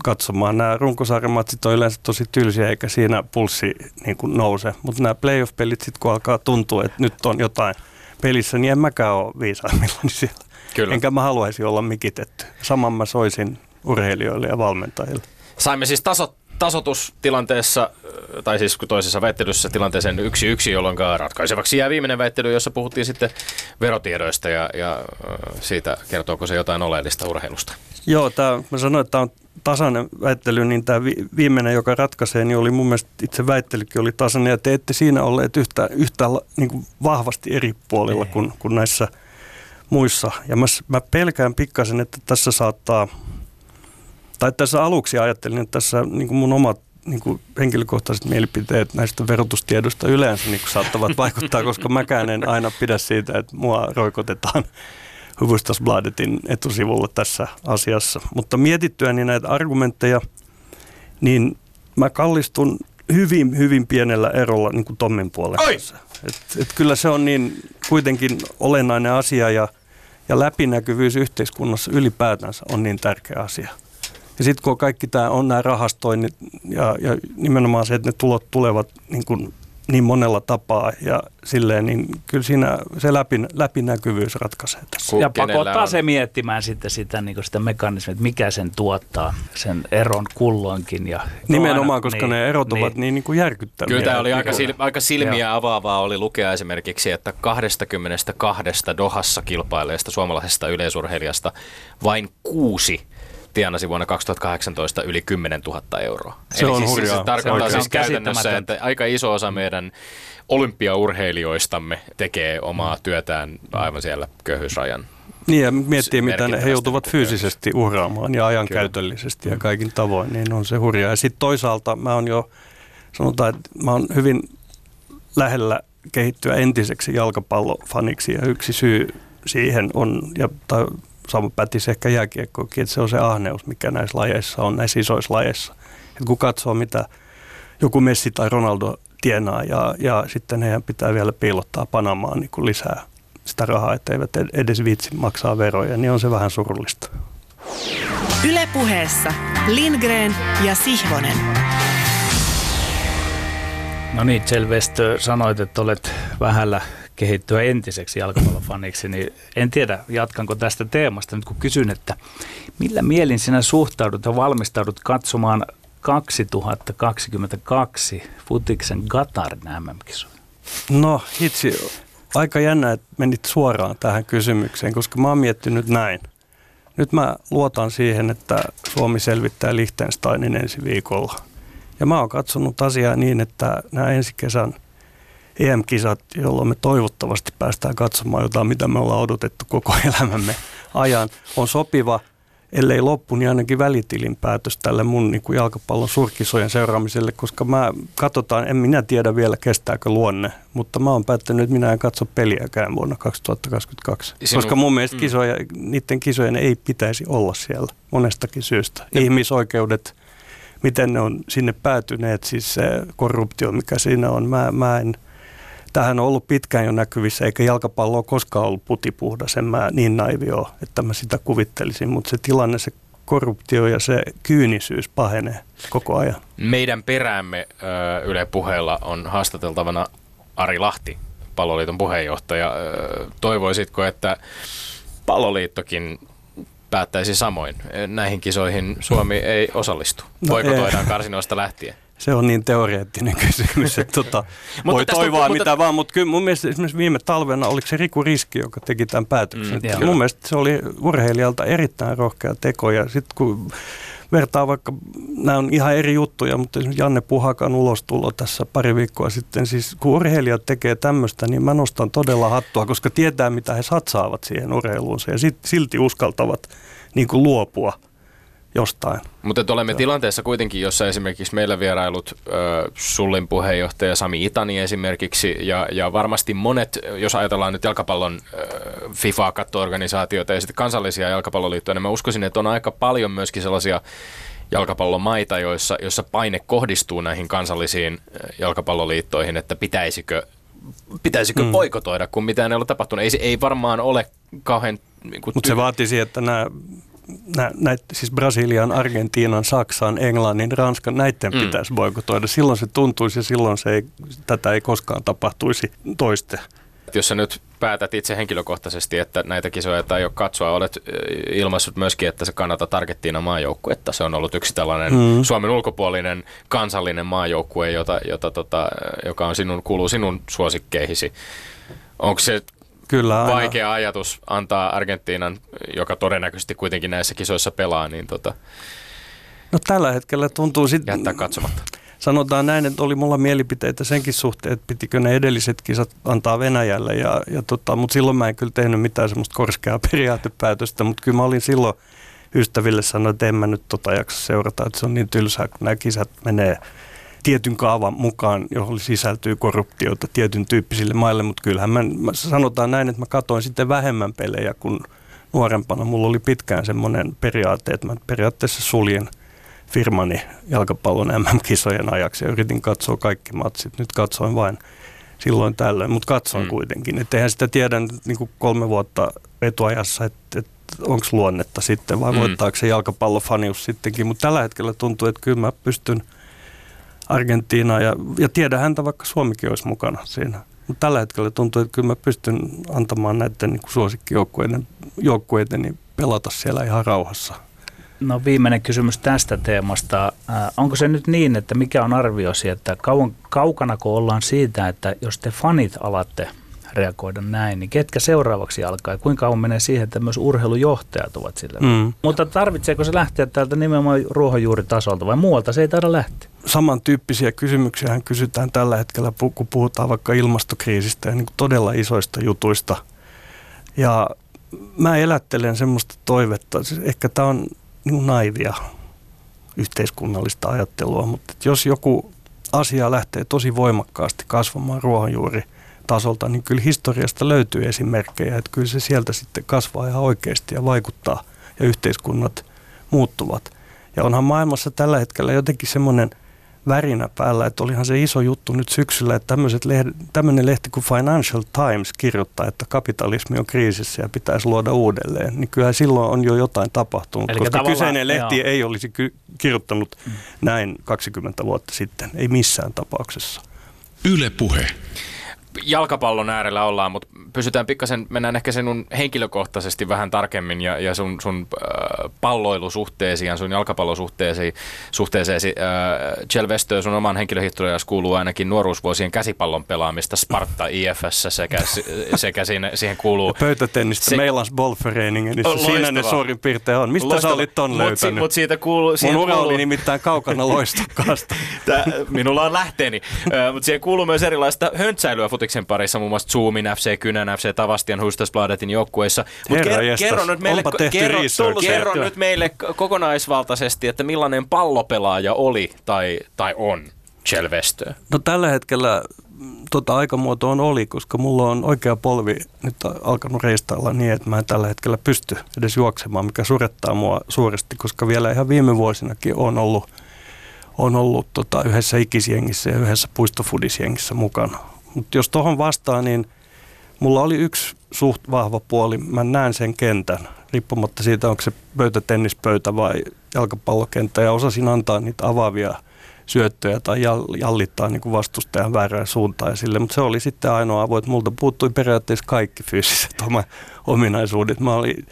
katsomaan. Nämä runkosarjamatsit on yleensä tosi tylsiä, eikä siinä pulssi niin kuin nouse. Mutta nämä playoff-pelit sitten, kun alkaa tuntua, että nyt on jotain pelissä, niin en mäkään ole viisaimmillani siellä. Kyllä. Enkä mä haluaisi olla mikitetty. Saman mä soisin urheilijoille ja valmentajille. Saimme siis tasot, tasotustilanteessa, tai siis toisessa väittelyssä tilanteeseen yksi yksi, jolloin ratkaisevaksi jää viimeinen väittely, jossa puhuttiin sitten verotiedoista ja, ja siitä, kertooko se jotain oleellista urheilusta. Joo, tää, mä sanoin, että tämä on tasainen väittely, niin tämä vi, viimeinen, joka ratkaisee, niin oli mun mielestä itse väittelykin oli tasainen, ja te ette siinä olleet yhtä, yhtä niin kuin vahvasti eri puolilla kuin, kuin näissä muissa. Ja mä, mä pelkään pikkasen, että tässä saattaa, tai tässä aluksi ajattelin, että tässä niin kuin mun omat niin kuin henkilökohtaiset mielipiteet näistä verotustiedoista yleensä niin kuin saattavat vaikuttaa, koska mäkään en aina pidä siitä, että mua roikotetaan Hufvudstadsbladetin etusivulla tässä asiassa. Mutta mietittyäni näitä argumentteja, niin mä kallistun hyvin, hyvin pienellä erolla niin kuin Tommin puolella. Et, et kyllä se on niin kuitenkin olennainen asia ja, ja läpinäkyvyys yhteiskunnassa ylipäätänsä on niin tärkeä asia. Ja sitten kun kaikki tämä on nämä rahastoinnit ja, ja nimenomaan se, että ne tulot tulevat niin, kuin niin monella tapaa ja silleen, niin kyllä siinä se läpin, läpinäkyvyys ratkaisee tässä. Ku- Ja pakottaa on? se miettimään sitten sitä, niin sitä mekanismia, että mikä sen tuottaa, sen eron kulloinkin. Ja Nimenomaan, aina- koska ne erot ovat niin, niin kuin järkyttäviä. Kyllä tämä oli aika, Niin sil, aika silmiä avaavaa oli lukea esimerkiksi, että 22 Dohassa kilpaileesta suomalaisesta yleisurheilijasta vain kuusi tienasi vuonna 2018 yli 10 000 euroa. Se on siis, hurjaa. Se tarkoittaa Se on siis käytännössä, että aika iso osa meidän olympiaurheilijoistamme tekee omaa työtään aivan siellä köyhyysrajan. Niin ja miettii, mitä he joutuvat fyysisesti uhraamaan ja ajankäytöllisesti ja kaikin tavoin, niin on se hurjaa. Ja sitten toisaalta mä oon jo, sanotaan, että mä oon hyvin lähellä kehittyä entiseksi jalkapallofaniksi ja yksi syy siihen on, ja tai sama pätisi ehkä jääkiekkoakin, että se on se ahneus, mikä näissä lajeissa on, näissä isoissa lajeissa. Et kun katsoo, mitä joku Messi tai Ronaldo tienaa ja, ja sitten heidän pitää vielä piilottaa Panamaan niin kuin lisää sitä rahaa, että eivät ed- edes viitsi maksaa veroja, niin on se vähän surullista. Ylepuheessa Lindgren ja Sihvonen. No niin, Selvestö, sanoit, että olet vähällä kehittyä entiseksi jalkapallofaniksi, niin en tiedä, jatkanko tästä teemasta nyt kun kysyn, että millä mielin sinä suhtaudut ja valmistaudut katsomaan 2022 Futiksen Gatarin MM-kisoja? No hitsi, aika jännä, että menit suoraan tähän kysymykseen, koska mä oon miettinyt näin. Nyt mä luotan siihen, että Suomi selvittää Liechtensteinin ensi viikolla. Ja mä oon katsonut asiaa niin, että nämä ensi kesän EM-kisat, jolloin me toivottavasti päästään katsomaan jotain, mitä me ollaan odotettu koko elämämme ajan, on sopiva – ellei loppu, niin ainakin välitilin päätös tälle mun niin kuin jalkapallon surkisojen seuraamiselle, koska mä katsotaan, en minä tiedä vielä kestääkö luonne, mutta mä oon päättänyt, että minä en katso peliäkään vuonna 2022. Sinun, koska mun mielestä mm. kisoja, niiden kisojen ei pitäisi olla siellä monestakin syystä. Ja. Ihmisoikeudet, miten ne on sinne päätyneet, siis se korruptio, mikä siinä on, mä, mä en – Tähän on ollut pitkään jo näkyvissä, eikä jalkapallo ole koskaan ollut putipuhdas. En mä niin naivi ole, että mä sitä kuvittelisin, mutta se tilanne, se korruptio ja se kyynisyys pahenee koko ajan. Meidän peräämme Yle puheella on haastateltavana Ari Lahti, palloliiton puheenjohtaja. Toivoisitko, että palloliittokin päättäisi samoin? Näihin kisoihin Suomi ei osallistu. No Voikotoidaan karsinoista lähtien? Se on niin teoreettinen kysymys, että tota, voi toivoa mutta, mitä vaan, mutta kyllä mun mielestä esimerkiksi viime talvena, oliko se Riku Riski, joka teki tämän päätöksen. Mm, mun mielestä se oli urheilijalta erittäin rohkea teko ja sitten kun vertaa vaikka, nämä on ihan eri juttuja, mutta esimerkiksi Janne Puhakan ulostulo tässä pari viikkoa sitten, siis kun urheilijat tekee tämmöistä, niin mä nostan todella hattua, koska tietää mitä he satsaavat siihen urheiluunsa ja sit, silti uskaltavat niin kuin luopua jostain. Mutta olemme Joo. tilanteessa kuitenkin, jossa esimerkiksi meillä vierailut äh, Sullin puheenjohtaja Sami Itani esimerkiksi, ja, ja varmasti monet, jos ajatellaan nyt jalkapallon äh, FIFA-kattoorganisaatioita ja sitten kansallisia jalkapalloliittoja, niin mä uskoisin, että on aika paljon myöskin sellaisia jalkapallomaita, joissa, joissa paine kohdistuu näihin kansallisiin jalkapalloliittoihin, että pitäisikö pitäisikö mm. poikotoida, kun mitään ei ole tapahtunut. Ei, ei varmaan ole kauhean... Niin Mutta se vaatisi, että nämä näitä, siis Brasilian, Argentiinan, Saksan, Englannin, Ranskan, näiden mm. pitäisi boikotoida. Silloin se tuntuisi ja silloin se ei, tätä ei koskaan tapahtuisi toiste. Jos sä nyt päätät itse henkilökohtaisesti, että näitä kisoja tai ole katsoa, olet ilmaissut myöskin, että se kannattaa Argentiinan maajoukkuetta. Se on ollut yksi tällainen mm. Suomen ulkopuolinen kansallinen maajoukkue, jota, jota, tota, joka on sinun, kuuluu sinun suosikkeihisi. Onko se Kyllä aina. vaikea ajatus antaa Argentiinan, joka todennäköisesti kuitenkin näissä kisoissa pelaa, niin tota, No tällä hetkellä tuntuu sitten... Jättää katsomatta. Sanotaan näin, että oli mulla mielipiteitä senkin suhteen, että pitikö ne edelliset kisat antaa Venäjälle, ja, ja tota, mutta silloin mä en kyllä tehnyt mitään semmoista korskeaa periaatepäätöstä, mutta kyllä mä olin silloin ystäville sanoin, että en mä nyt tota jaksa seurata, että se on niin tylsää, kun nämä kisat menee tietyn kaavan mukaan, johon sisältyy korruptiota tietyn tyyppisille maille, mutta kyllähän mä, mä sanotaan näin, että mä katoin sitten vähemmän pelejä kuin nuorempana. Mulla oli pitkään semmoinen periaate, että mä periaatteessa suljen firmani jalkapallon MM-kisojen ajaksi ja yritin katsoa kaikki matsit. Nyt katsoin vain silloin tällöin, mutta katsoin mm. kuitenkin. Että eihän sitä tiedä niin kuin kolme vuotta etuajassa, että, että onko luonnetta sitten vai mm. voittaako se jalkapallofanius sittenkin. Mutta tällä hetkellä tuntuu, että kyllä mä pystyn – Argentiinaa ja, ja tiedä häntä, vaikka Suomikin olisi mukana siinä. Mutta tällä hetkellä tuntuu, että kyllä mä pystyn antamaan näiden niin suosikkijoukkueiden joukkueiden niin pelata siellä ihan rauhassa. No viimeinen kysymys tästä teemasta. Äh, onko se nyt niin, että mikä on arviosi, että kauan, kaukanako ollaan siitä, että jos te fanit alatte reagoida näin, niin ketkä seuraavaksi alkaa ja kuinka kauan menee siihen, että myös urheilujohtajat ovat sillä. Mm. Mutta tarvitseeko se lähteä täältä nimenomaan ruohonjuuritasolta vai muualta se ei taida lähteä? Samantyyppisiä kysymyksiä kysytään tällä hetkellä, kun puhutaan vaikka ilmastokriisistä ja niin todella isoista jutuista. Ja mä elättelen semmoista toivetta, ehkä tämä on niin naivia yhteiskunnallista ajattelua, mutta jos joku asia lähtee tosi voimakkaasti kasvamaan ruohonjuuri – tasolta, niin kyllä historiasta löytyy esimerkkejä, että kyllä se sieltä sitten kasvaa ihan oikeasti ja vaikuttaa ja yhteiskunnat muuttuvat. Ja onhan maailmassa tällä hetkellä jotenkin semmoinen värinä päällä, että olihan se iso juttu nyt syksyllä, että lehde, tämmöinen lehti kuin Financial Times kirjoittaa, että kapitalismi on kriisissä ja pitäisi luoda uudelleen, niin kyllä silloin on jo jotain tapahtunut, Eli koska kyseinen lehti joo. ei olisi ky- kirjoittanut mm. näin 20 vuotta sitten, ei missään tapauksessa. Yle Puhe. Jalkapallon äärellä ollaan, mutta pysytään pikkasen, mennään ehkä sinun henkilökohtaisesti vähän tarkemmin ja, ja sun, sun äh, palloilusuhteesi ja sun jalkapallosuhteesi suhteeseesi. Äh, Kjell Westö, sun oman henkilöhistoriassa kuuluu ainakin nuoruusvuosien käsipallon pelaamista Sparta IFS sekä, sekä siinä, siihen kuuluu... Ja pöytätennistä se, Meilans Ballföreningen, niin siinä ne suurin piirtein on. Mistä loistava. sä olit ton löytänyt? Mutta mut siitä kuuluu... Mun ura kuuluu... oli nimittäin kaukana loistokkaasta. Tää, minulla on lähteeni. Uh, mutta siihen kuuluu myös erilaista höntsäilyä futiksen parissa, muun muassa Zoomin FC, Kynän FC, Tavastian Hustasbladetin joukkueissa. Mutta ker- kerro nyt meille, kerro, kerro nyt meille kokonaisvaltaisesti, että millainen pallopelaaja oli tai, tai on Chelvestö? No tällä hetkellä tota aikamuoto on oli, koska mulla on oikea polvi nyt alkanut reistailla niin, että mä en tällä hetkellä pysty edes juoksemaan, mikä surettaa mua suuresti, koska vielä ihan viime vuosinakin on ollut, on ollut tota yhdessä ikisjengissä ja yhdessä puistofudisjengissä mukana. Mutta jos tuohon vastaan, niin mulla oli yksi suht vahva puoli. Mä näen sen kentän, riippumatta siitä, onko se pöytätennispöytä vai jalkapallokenttä. Ja osasin antaa niitä avaavia syöttöjä tai jallittaa niin kuin vastustajan väärään suuntaan ja sille. Mutta se oli sitten ainoa avoin, että multa puuttui periaatteessa kaikki fyysiset oma ominaisuudet. Mä olin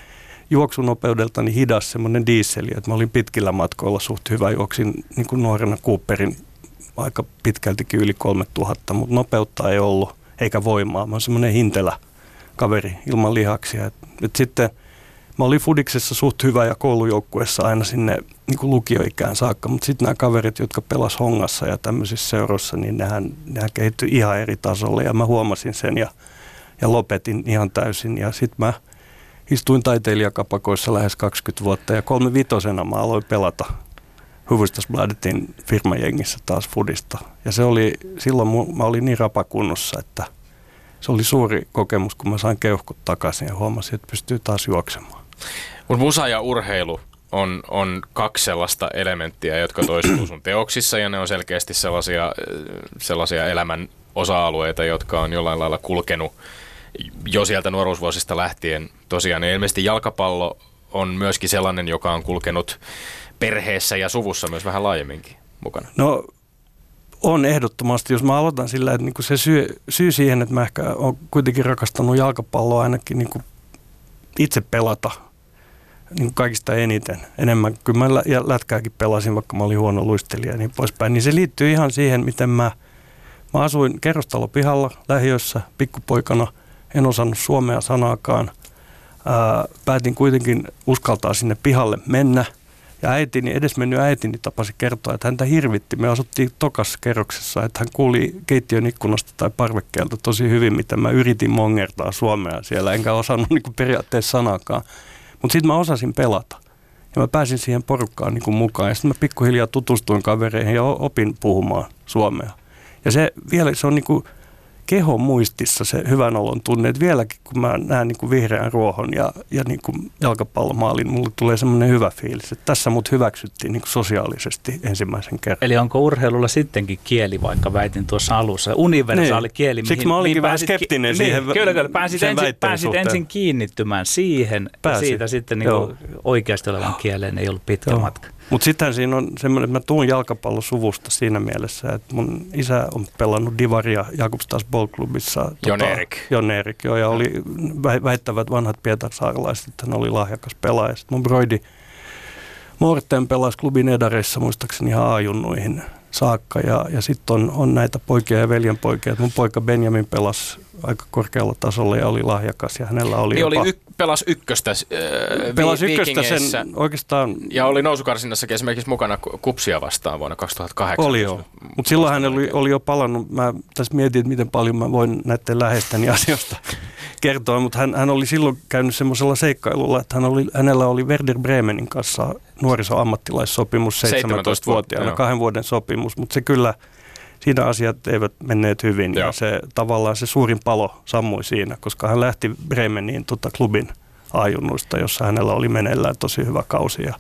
juoksunopeudeltani hidas semmoinen diisseli, että mä olin pitkillä matkoilla suht hyvä. Juoksin niin kuin nuorena Cooperin aika pitkältikin yli 3000, mutta nopeutta ei ollut eikä voimaa. Mä oon semmoinen hintelä kaveri ilman lihaksia. Et, et sitten mä olin Fudiksessa suht hyvä ja koulujoukkuessa aina sinne niin lukioikään saakka, mutta sitten nämä kaverit, jotka pelas Hongassa ja tämmöisissä seuroissa, niin nehän, nehän kehittyi ihan eri tasolle ja mä huomasin sen ja, ja lopetin ihan täysin. Ja sitten mä istuin taiteilijakapakoissa lähes 20 vuotta ja kolme vitosena mä aloin pelata Hufvudstadsbladetin firmajengissä taas Fudista. Ja se oli, silloin mä olin niin rapakunnossa, että se oli suuri kokemus, kun mä sain keuhkut takaisin ja huomasin, että pystyy taas juoksemaan. Mutta musa ja urheilu on, on kaksi sellaista elementtiä, jotka toistuu sun teoksissa ja ne on selkeästi sellaisia, sellaisia elämän osa-alueita, jotka on jollain lailla kulkenut jo sieltä nuoruusvuosista lähtien. Tosiaan ilmeisesti jalkapallo on myöskin sellainen, joka on kulkenut perheessä ja suvussa myös vähän laajemminkin mukana? No on ehdottomasti, jos mä aloitan sillä, että niinku se syy, syy siihen, että mä ehkä olen kuitenkin rakastanut jalkapalloa ainakin niinku itse pelata niin kaikista eniten, enemmän. Kyllä mä lätkääkin pelasin, vaikka mä olin huono luistelija ja niin poispäin. Niin se liittyy ihan siihen, miten mä, mä asuin kerrostalopihalla lähiössä pikkupoikana. En osannut suomea sanaakaan. Ää, päätin kuitenkin uskaltaa sinne pihalle mennä – ja äitini, edesmennyt äitini tapasi kertoa, että häntä hirvitti. Me asuttiin tokas kerroksessa, että hän kuuli keittiön ikkunasta tai parvekkeelta tosi hyvin, mitä mä yritin mongertaa suomea siellä, enkä osannut niin kuin periaatteessa sanakaan. Mutta sitten mä osasin pelata. Ja mä pääsin siihen porukkaan niin kuin mukaan. Ja sitten mä pikkuhiljaa tutustuin kavereihin ja opin puhumaan suomea. Ja se vielä, se on niin kuin, kehon muistissa se hyvän olon tunne, että vieläkin kun mä näen niin kuin vihreän ruohon ja, ja niin kuin jalkapallomaalin, mulle tulee semmoinen hyvä fiilis, että tässä mut hyväksyttiin niin kuin sosiaalisesti ensimmäisen kerran. Eli onko urheilulla sittenkin kieli, vaikka väitin tuossa alussa, universaali niin. kieli? Mihin, Siksi mä olinkin vähän skeptinen ki- siihen niin, Kyllä, kyllä. Pääsit, ensin, pääsit ensin kiinnittymään siihen, Pääsin. siitä sitten niin kuin oikeasti olevan kieleen ei ollut pitkä Joo. matka. Mutta sitten siinä on semmoinen, että mä tuun jalkapallosuvusta siinä mielessä, että mun isä on pelannut Divaria Jakobstas Ballklubissa. Jon tota, Erik. Jon Erik, joo, ja oli väittävät vanhat pietarsaarilaiset, että hän oli lahjakas pelaaja. Sitten mun broidi Morten pelasi klubin edareissa muistaakseni ihan A-junnuihin saakka. Ja, ja sitten on, on näitä poikia ja veljenpoikia. Mun poika Benjamin pelasi aika korkealla tasolla ja oli lahjakas ja hänellä oli niin jopa... oli pelas ykköstä äh, Pelas vi- ykköstä sen oikeastaan... Ja oli nousukarsinnassakin esimerkiksi mukana kupsia vastaan vuonna 2008. Oli joo, mutta silloin hän oli, oli jo palannut. Mä tässä mietin, että miten paljon mä voin näiden läheisteni asioista kertoa, mutta hän, hän oli silloin käynyt semmoisella seikkailulla, että hän oli, hänellä oli Werder Bremenin kanssa nuorisoammattilaissopimus 17-vuotiaana, kahden vuoden sopimus, mutta se kyllä – siinä asiat eivät menneet hyvin Joo. ja se tavallaan se suurin palo sammui siinä, koska hän lähti Bremeniin tota, klubin ajunnuista, jossa hänellä oli meneillään tosi hyvä kausi ja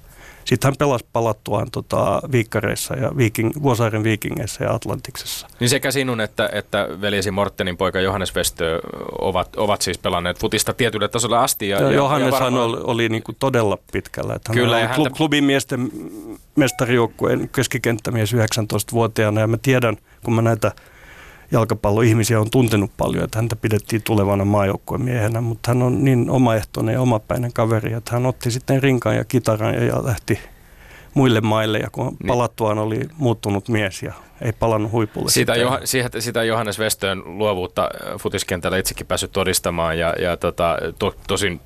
sitten hän pelasi palattuaan tota, viikkareissa ja viiking, Vuosaaren viikingeissä ja Atlantiksessa. Niin sekä sinun että, että veljesi Mortenin poika Johannes Westö ovat, ovat siis pelanneet futista tietylle tasolle asti. Ja, ja, ja Johanneshan varmaan... oli, oli niin kuin todella pitkällä. Että Kyllä, hän oli häntä... klubin miesten mestarijoukkueen keskikenttämies 19-vuotiaana ja mä tiedän, kun mä näitä jalkapalloihmisiä on tuntenut paljon, että häntä pidettiin tulevana maajoukkuemiehenä, mutta hän on niin omaehtoinen ja omapäinen kaveri, että hän otti sitten rinkan ja kitaran ja lähti muille maille ja kun niin. palattuaan oli muuttunut mies ja ei palannut huipulle. Sitä, Joh- siitä, sitä Johannes Vestöön luovuutta äh, futiskentällä itsekin päässyt todistamaan ja, ja tota, to, tosin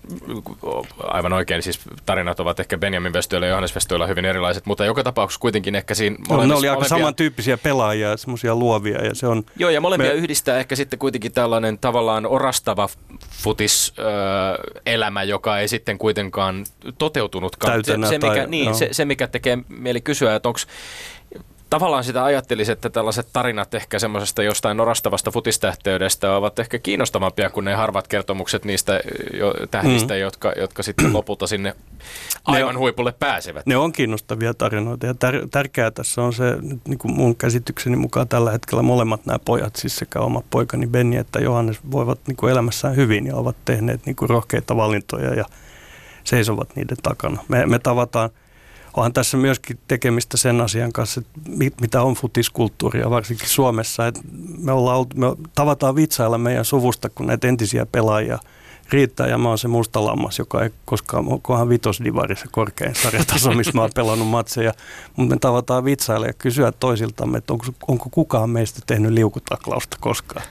aivan oikein siis tarinat ovat ehkä Benjamin Vestöillä ja Johannes Vestöillä hyvin erilaiset, mutta joka tapauksessa kuitenkin ehkä siinä no, ne oli aika molempia... samantyyppisiä pelaajia, semmoisia luovia ja se on... Joo ja molempia me... yhdistää ehkä sitten kuitenkin tällainen tavallaan orastava futiselämä, äh, joka ei sitten kuitenkaan toteutunutkaan. se, se, mikä, tai, niin, se, se, mikä tekee mieli kysyä, että onko tavallaan sitä ajattelisi, että tällaiset tarinat ehkä semmoisesta jostain orastavasta futistähteydestä ovat ehkä kiinnostavampia kuin ne harvat kertomukset niistä jo, tähdistä, mm. jotka, jotka sitten lopulta sinne aivan ne huipulle pääsevät. Ne on kiinnostavia tarinoita ja tär, tärkeää tässä on se, niin kuin mun käsitykseni mukaan tällä hetkellä molemmat nämä pojat, siis sekä oma poikani Benni että Johannes voivat niin kuin elämässään hyvin ja ovat tehneet niin kuin rohkeita valintoja ja seisovat niiden takana. Me, me tavataan – onhan tässä myöskin tekemistä sen asian kanssa, että mitä on futiskulttuuria, varsinkin Suomessa. Että me, ollaan me tavataan vitsailla meidän suvusta, kun näitä entisiä pelaajia riittää, ja mä oon se musta lammas, joka ei koskaan, onkohan vitosdivari se korkein sarjataso, missä mä oon pelannut matseja, mutta me tavataan vitsailla ja kysyä toisiltamme, että onko, onko kukaan meistä tehnyt liukutaklausta koskaan.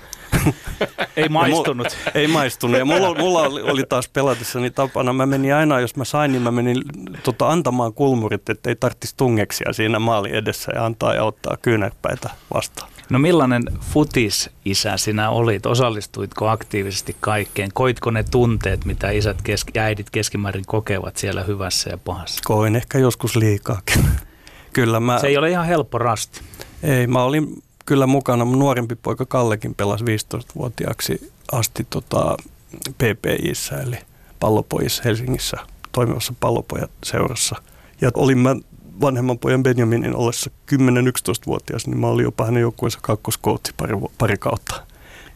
Ei maistunut. ei maistunut. Ja mulla, mulla oli, oli taas pelatessa niin tapana. Mä menin aina, jos mä sain, niin mä menin tota, antamaan kulmurit, että ei tarvitsisi tungeksia siinä maali edessä ja antaa ja ottaa kyynärpäitä vastaan. No millainen futis-isä sinä olit? Osallistuitko aktiivisesti kaikkeen? Koitko ne tunteet, mitä isät kesk- ja äidit keskimäärin kokevat siellä hyvässä ja pahassa? Koin ehkä joskus liikaakin. Kyllä mä... Se ei ole ihan helppo rasti. Ei, mä olin kyllä mukana. Mun nuorempi poika Kallekin pelasi 15-vuotiaaksi asti tota PPIssä, eli pallopojissa Helsingissä toimivassa pallopojat seurassa. Ja olin mä vanhemman pojan Benjaminin ollessa 10-11-vuotias, niin mä olin jopa hänen joukkueensa kakkoskoutsi pari, pari kautta,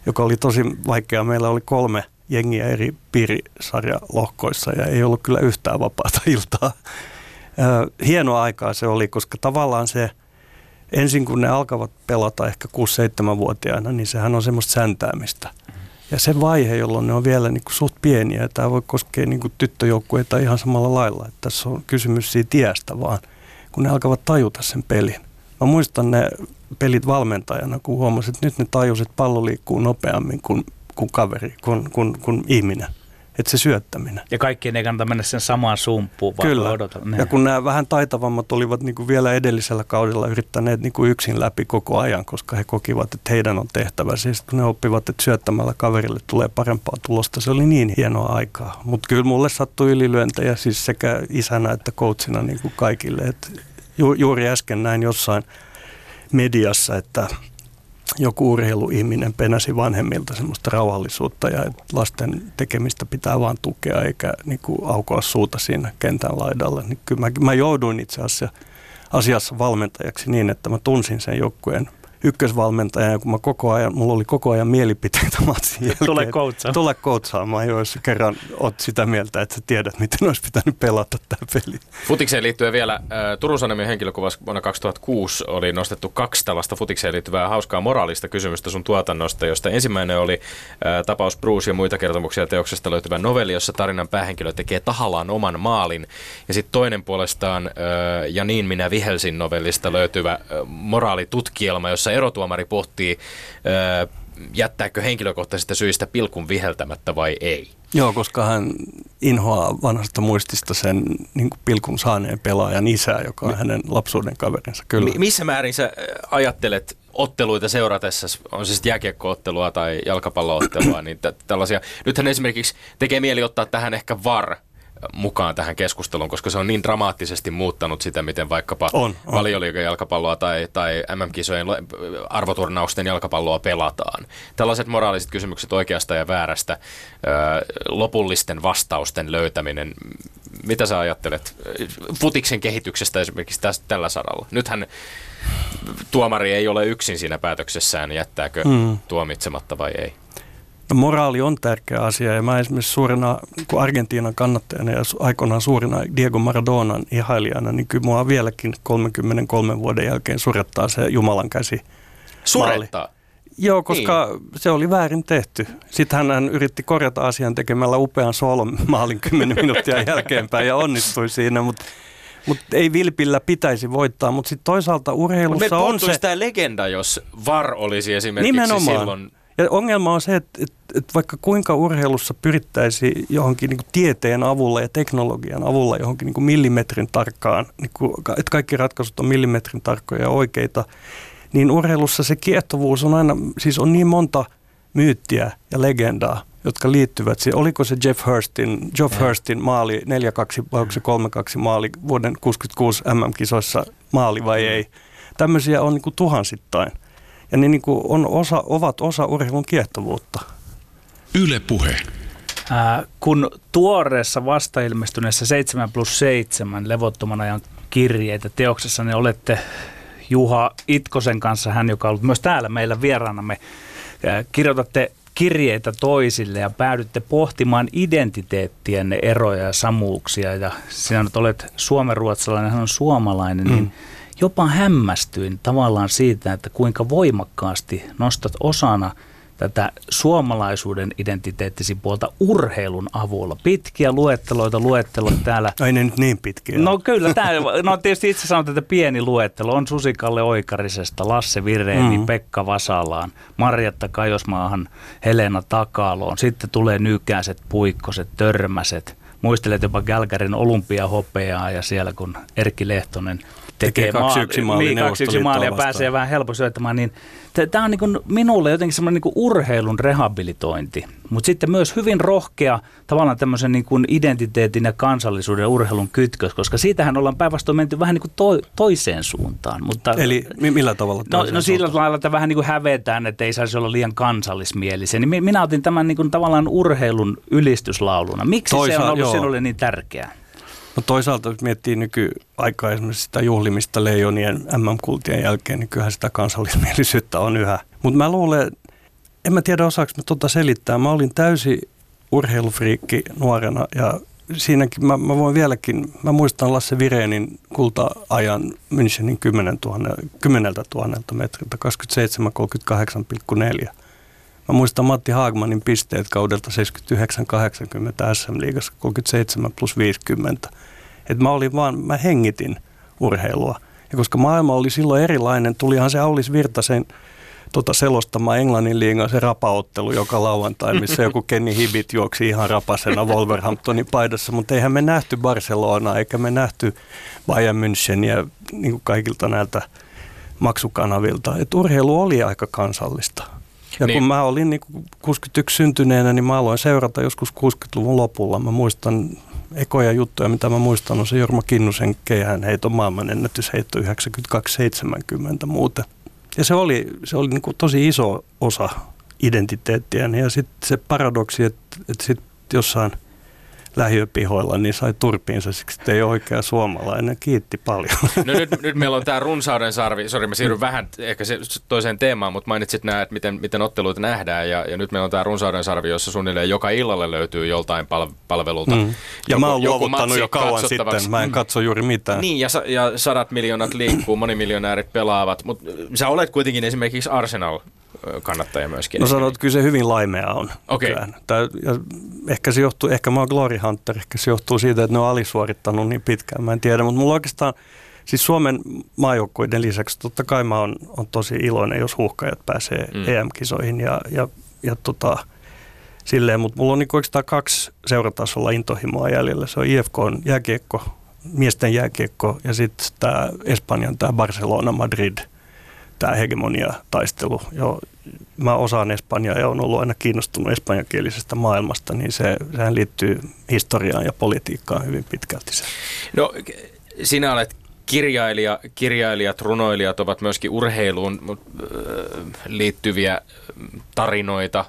joka oli tosi vaikeaa. Meillä oli kolme jengiä eri piirisarjalohkoissa ja ei ollut kyllä yhtään vapaata iltaa. Hienoa aikaa se oli, koska tavallaan se – ensin kun ne alkavat pelata ehkä 6-7-vuotiaana, niin sehän on semmoista säntäämistä. Ja se vaihe, jolloin ne on vielä niin kuin suht pieniä, tämä voi koskea niin kuin tyttöjoukkueita ihan samalla lailla, että tässä on kysymys siitä tiestä vaan, kun ne alkavat tajuta sen pelin. Mä muistan ne pelit valmentajana, kun huomasin, että nyt ne tajusivat, että pallo liikkuu nopeammin kuin, kuin kaveri, kuin, kuin, kuin ihminen että se syöttäminen. Ja kaikkien ei kannata mennä sen samaan sumppuun, vaan Kyllä. odota. Ne. Ja kun nämä vähän taitavammat olivat niin kuin vielä edellisellä kaudella yrittäneet niin kuin yksin läpi koko ajan, koska he kokivat, että heidän on tehtävä. Siis kun ne oppivat, että syöttämällä kaverille tulee parempaa tulosta, se oli niin hienoa aikaa. Mutta kyllä mulle sattui ylilyöntejä siis sekä isänä että coachina niin kuin kaikille. Et ju- juuri äsken näin jossain mediassa, että joku urheiluihminen penäsi vanhemmilta semmoista rauhallisuutta ja lasten tekemistä pitää vaan tukea eikä niin kuin aukoa suuta siinä kentän laidalla. Niin kyllä mä, mä jouduin itse asiassa asiassa valmentajaksi niin, että mä tunsin sen joukkueen ykkösvalmentaja, ja kun mä koko ajan, mulla oli koko ajan mielipiteitä matsin jälkeen. Tule koutsaamaan. Tule koutsaamaan, jos kerran oot sitä mieltä, että sä tiedät, miten olisi pitänyt pelata tämä peli. Futikseen liittyen vielä, äh, Turun Sanomien henkilökuvassa vuonna 2006 oli nostettu kaksi tällaista futikseen liittyvää hauskaa moraalista kysymystä sun tuotannosta, josta ensimmäinen oli äh, tapaus Bruce ja muita kertomuksia teoksesta löytyvä novelli, jossa tarinan päähenkilö tekee tahallaan oman maalin. Ja sitten toinen puolestaan äh, Ja niin minä vihelsin novellista löytyvä moraalitutkielma, jossa jossa erotuomari pohtii, jättääkö henkilökohtaisista syistä pilkun viheltämättä vai ei. Joo, koska hän inhoaa vanhasta muistista sen niin kuin pilkun saaneen pelaajan isää, joka on hänen lapsuuden kaverinsa. Kyllä. missä määrin sä ajattelet otteluita seuratessa, on se sitten jääkiekkoottelua tai jalkapalloottelua, niin t- tällaisia. Nythän esimerkiksi tekee mieli ottaa tähän ehkä VAR mukaan tähän keskusteluun, koska se on niin dramaattisesti muuttanut sitä, miten vaikkapa on, on. valioliigan jalkapalloa tai, tai MM-kisojen arvoturnausten jalkapalloa pelataan. Tällaiset moraaliset kysymykset oikeasta ja väärästä, lopullisten vastausten löytäminen. Mitä sä ajattelet futiksen kehityksestä esimerkiksi tästä, tällä saralla? Nythän tuomari ei ole yksin siinä päätöksessään, jättääkö mm. tuomitsematta vai ei? No, moraali on tärkeä asia ja mä esimerkiksi suurena kun Argentiinan kannattajana ja aikoinaan suurina Diego Maradonan ihailijana, niin kyllä mua vieläkin 33 vuoden jälkeen surettaa se Jumalan käsi. Surettaa? Joo, koska niin. se oli väärin tehty. Sitten hän, yritti korjata asian tekemällä upean solon maalin 10 minuuttia jälkeenpäin ja onnistui siinä, mutta mutta ei vilpillä pitäisi voittaa, mutta sitten toisaalta urheilussa Mut on se... sitä legenda, jos VAR olisi esimerkiksi Nimenomaan. silloin... Ja ongelma on se, että, että, että vaikka kuinka urheilussa pyrittäisi johonkin niin tieteen avulla ja teknologian avulla johonkin niin millimetrin tarkkaan, niin kuin, että kaikki ratkaisut on millimetrin tarkkoja ja oikeita, niin urheilussa se kiehtovuus on aina, siis on niin monta myyttiä ja legendaa, jotka liittyvät siihen. Oliko se Jeff Hurstin, Jeff Hurstin maali 4-2 vai onko se 3-2 maali vuoden 66 MM-kisoissa maali vai ei. Tämmöisiä on niin kuin tuhansittain. Ja ne niin kuin on osa, ovat osa urheilun kiehtovuutta. Yle puhe. Äh, kun tuoreessa vastailmestyneessä 7 plus 7 levottoman ajan kirjeitä teoksessa, ne olette Juha Itkosen kanssa, hän joka on ollut myös täällä meillä vieraanamme, äh, kirjoitatte kirjeitä toisille ja päädytte pohtimaan identiteettienne eroja ja samuuksia. Ja sinä nyt olet suomenruotsalainen, hän on suomalainen, niin mm. niin jopa hämmästyin tavallaan siitä, että kuinka voimakkaasti nostat osana – tätä suomalaisuuden identiteettisi puolta urheilun avulla. Pitkiä luetteloita, luettelot täällä. Ei ne nyt niin pitkiä. No kyllä, tää, no tietysti itse sanot, että pieni luettelo on Susikalle Oikarisesta, Lasse Vireeni, mm. Pekka Vasalaan, Marjatta Kajosmaahan, Helena Takaloon. Sitten tulee Nykäiset, Puikkoset, Törmäset. Muistelet jopa Gälkärin olympiahopeaa ja siellä kun Erkki Lehtonen tekee, tekee kaksi yksi maalia, niin, kaksi yksi maalia pääsee vähän helppo syöttämään, niin tämä on niin minulle jotenkin semmoinen niin urheilun rehabilitointi, mutta sitten myös hyvin rohkea tavallaan tämmöisen niin kuin identiteetin ja kansallisuuden ja urheilun kytkös, koska siitähän ollaan päinvastoin menty vähän niin kuin to, toiseen suuntaan. Mutta, Eli millä tavalla No, no sillä lailla, että vähän niin kuin hävetään, että ei saisi olla liian kansallismielisiä. Niin minä otin tämän niin kuin tavallaan urheilun ylistyslauluna. Miksi Toisa, se on ollut joo. sinulle niin tärkeää? No toisaalta, jos miettii nykyaikaa esimerkiksi sitä juhlimista leijonien MM-kultien jälkeen, niin kyllähän sitä kansallismielisyyttä on yhä. Mutta mä luulen, en mä tiedä osaako mä tota selittää. Mä olin täysi urheilufriikki nuorena ja siinäkin mä, mä voin vieläkin, mä muistan Lasse Virenin kulta-ajan Münchenin 10 000, 10 000 metriltä 27,38,4. Mä muistan Matti Haagmanin pisteet kaudelta 79-80 SM-liigassa 37 plus 50. Et mä olin vaan, mä hengitin urheilua. Ja koska maailma oli silloin erilainen, tulihan se Aulis Virtasen tota selostama Englannin liigan se rapaottelu joka lauantai, missä joku Kenny Hibit juoksi ihan rapasena Wolverhamptonin paidassa, mutta eihän me nähty Barcelonaa eikä me nähty Bayern Müncheniä niin kuin kaikilta näiltä maksukanavilta. Et urheilu oli aika kansallista. Ja niin. kun mä olin niin 61 syntyneenä, niin mä aloin seurata joskus 60-luvun lopulla. Mä muistan ekoja juttuja, mitä mä muistan, on se Jorma Kinnusen keihän heiton maailman ennätysheitto 92-70 muuten. Ja se oli, se oli niin tosi iso osa identiteettiä. Ja sitten se paradoksi, että, että sitten jossain – lähiöpihoilla, niin sai turpiinsa siksi, että ei ole oikea suomalainen. Kiitti paljon. No nyt, nyt meillä on tämä runsauden sarvi. Sori, mä siirryn vähän ehkä se, toiseen teemaan, mutta mainitsit nämä, että miten, miten otteluita nähdään. Ja, ja nyt meillä on tämä runsauden sarvi, jossa suunnilleen joka illalle löytyy joltain pal- palvelulta. Mm. Ja joku, mä oon luovuttanut jo kauan sitten. Mä en katso juuri mitään. Niin, ja, ja sadat miljoonat liikkuu, monimiljonäärit pelaavat. Mutta sä olet kuitenkin esimerkiksi Arsenal kannattaja myöskin. No sanot, kyllä se hyvin laimea on. Okay. Tää, ja ehkä se johtuu, ehkä mä oon Glory Hunter, ehkä se johtuu siitä, että ne on alisuorittanut niin pitkään, mä en tiedä, mutta mulla oikeastaan, siis Suomen maajoukkueiden lisäksi totta kai mä oon, on tosi iloinen, jos huuhkajat pääsee mm. EM-kisoihin ja, ja, ja tota, silleen, mutta mulla on niin oikeastaan kaksi seuratasolla intohimoa jäljellä. Se on IFK on jääkiekko, miesten jääkiekko ja sitten tämä Espanjan tämä Barcelona Madrid – tämä hegemonia-taistelu. Jo, mä osaan Espanjaa ja olen ollut aina kiinnostunut espanjankielisestä maailmasta, niin se, sehän liittyy historiaan ja politiikkaan hyvin pitkälti. Se. No, sinä olet kirjailija, kirjailijat, runoilijat ovat myöskin urheiluun liittyviä tarinoita,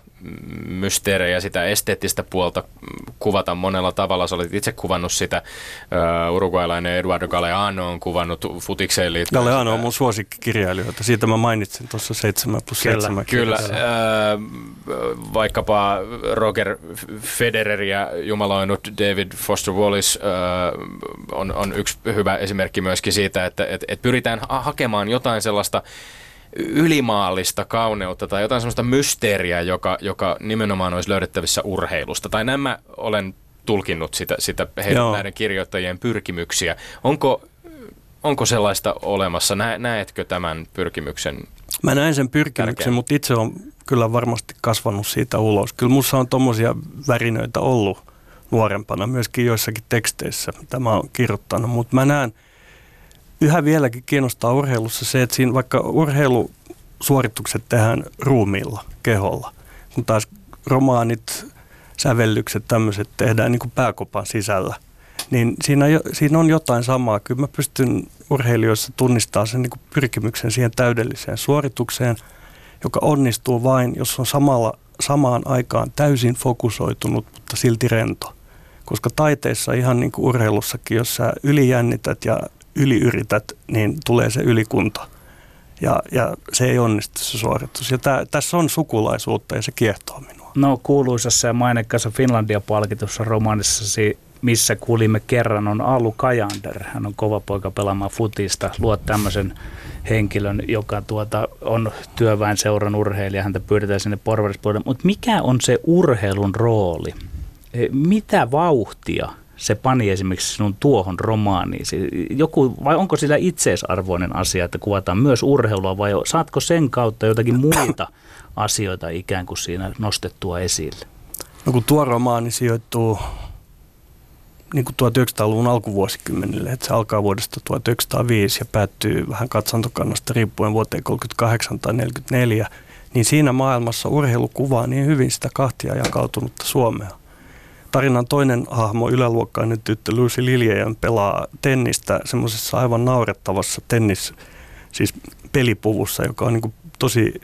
mysteerejä, sitä esteettistä puolta kuvata monella tavalla. Sä olet itse kuvannut sitä. Uh, uruguaylainen Eduardo Galeano on kuvannut futikseen liittyen. Galeano sitä. on mun suosikkikirjailijoita. Siitä mä mainitsin tuossa 7 plus 7. Kyllä. kyllä. Uh, vaikkapa Roger Federer ja jumaloinut David Foster Wallace uh, on, on yksi hyvä esimerkki myöskin siitä, että et, et pyritään hakemaan jotain sellaista ylimaallista kauneutta tai jotain sellaista mysteeriä, joka, joka nimenomaan olisi löydettävissä urheilusta. Tai nämä olen tulkinnut sitä, sitä heidän näiden kirjoittajien pyrkimyksiä. Onko, onko sellaista olemassa? Nä, näetkö tämän pyrkimyksen? Mä näen sen pyrkimyksen, tärkeän? mutta itse on kyllä varmasti kasvanut siitä ulos. Kyllä minussa on tuommoisia värinöitä ollut nuorempana, myöskin joissakin teksteissä, mitä mä oon kirjoittanut, mutta mä näen, yhä vieläkin kiinnostaa urheilussa se, että siinä vaikka urheilusuoritukset tehdään ruumiilla, keholla, kun taas romaanit, sävellykset, tämmöiset tehdään niin kuin pääkopan sisällä, niin siinä, siinä on jotain samaa. Kyllä mä pystyn urheilijoissa tunnistamaan sen niin kuin pyrkimyksen siihen täydelliseen suoritukseen, joka onnistuu vain, jos on samalla, samaan aikaan täysin fokusoitunut, mutta silti rento. Koska taiteessa ihan niin kuin urheilussakin, jos sä ylijännität ja yliyrität, niin tulee se ylikunta. Ja, ja se ei onnistu se suoritus. Ja tää, tässä on sukulaisuutta ja se kiehtoo minua. No kuuluisassa ja mainekkaassa Finlandia-palkitussa romaanissasi missä kuulimme kerran, on Allu Kajander. Hän on kova poika pelaamaan futista. Luot tämmöisen henkilön, joka tuota, on seuran urheilija. Häntä pyydetään sinne porvarispuolelle. Mutta mikä on se urheilun rooli? E, mitä vauhtia se pani esimerkiksi sinun tuohon romaaniin? Joku, vai onko sillä itseisarvoinen asia, että kuvataan myös urheilua vai saatko sen kautta jotakin muita asioita ikään kuin siinä nostettua esille? No kun tuo romaani sijoittuu niin kuin 1900-luvun alkuvuosikymmenille, että se alkaa vuodesta 1905 ja päättyy vähän katsantokannasta riippuen vuoteen 38 tai 44, niin siinä maailmassa urheilu kuvaa niin hyvin sitä kahtia jakautunutta Suomea. Tarinan toinen hahmo, yläluokkainen tyttö Lucy Liljejan pelaa tennistä semmoisessa aivan naurettavassa tennis, siis pelipuvussa, joka on niin tosi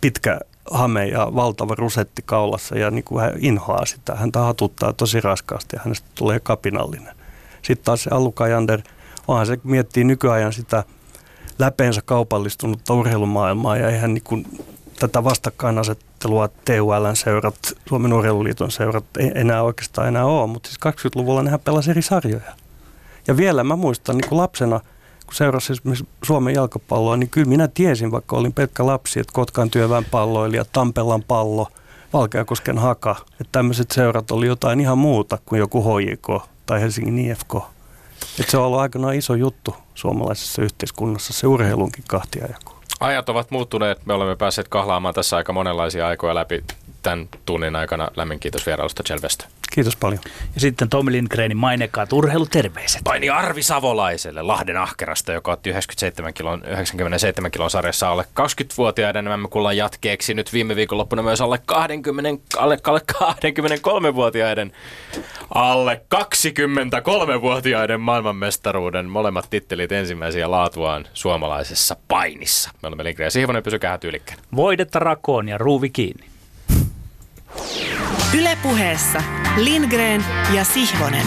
pitkä hame ja valtava rusetti kaulassa ja niin kuin hän inhoaa sitä. Hän hatuttaa tosi raskaasti ja hänestä tulee kapinallinen. Sitten taas se Allukajander, onhan se miettii nykyajan sitä läpeensä kaupallistunutta urheilumaailmaa ja eihän niin kuin tätä vastakkainasettelua TULn seurat, Suomen urheiluliiton seurat ei enää oikeastaan enää ole, mutta siis 20-luvulla nehän pelasi eri sarjoja. Ja vielä mä muistan niin kuin lapsena – kun seurasi esimerkiksi Suomen jalkapalloa, niin kyllä minä tiesin, vaikka olin pelkkä lapsi, että Kotkan työväen palloilija, Tampelan pallo, Valkeakosken haka, että tämmöiset seurat oli jotain ihan muuta kuin joku HJK tai Helsingin IFK. Että se on ollut aikanaan iso juttu suomalaisessa yhteiskunnassa, se urheilunkin kahtiajako. Ajat ovat muuttuneet. Me olemme päässeet kahlaamaan tässä aika monenlaisia aikoja läpi tämän tunnin aikana. Lämmin kiitos vierailusta Chelvestä. Kiitos paljon. Ja sitten Tomi Lindgrenin mainekkaat urheiluterveiset. Paini Arvi Savolaiselle Lahden ahkerasta, joka otti 97 kilon, 97 kilon sarjassa alle 20-vuotiaiden. Mä kuullaan jatkeeksi nyt viime viikonloppuna myös alle, 20, alle, alle 23-vuotiaiden alle 23-vuotiaiden maailmanmestaruuden molemmat tittelit ensimmäisiä laatuaan suomalaisessa painissa. Me olemme Lindgren ja Sihvonen, pysykää tyylikkään. Voidetta rakoon ja ruuvi kiinni. Ylepuheessa Lindgren ja Sihvonen.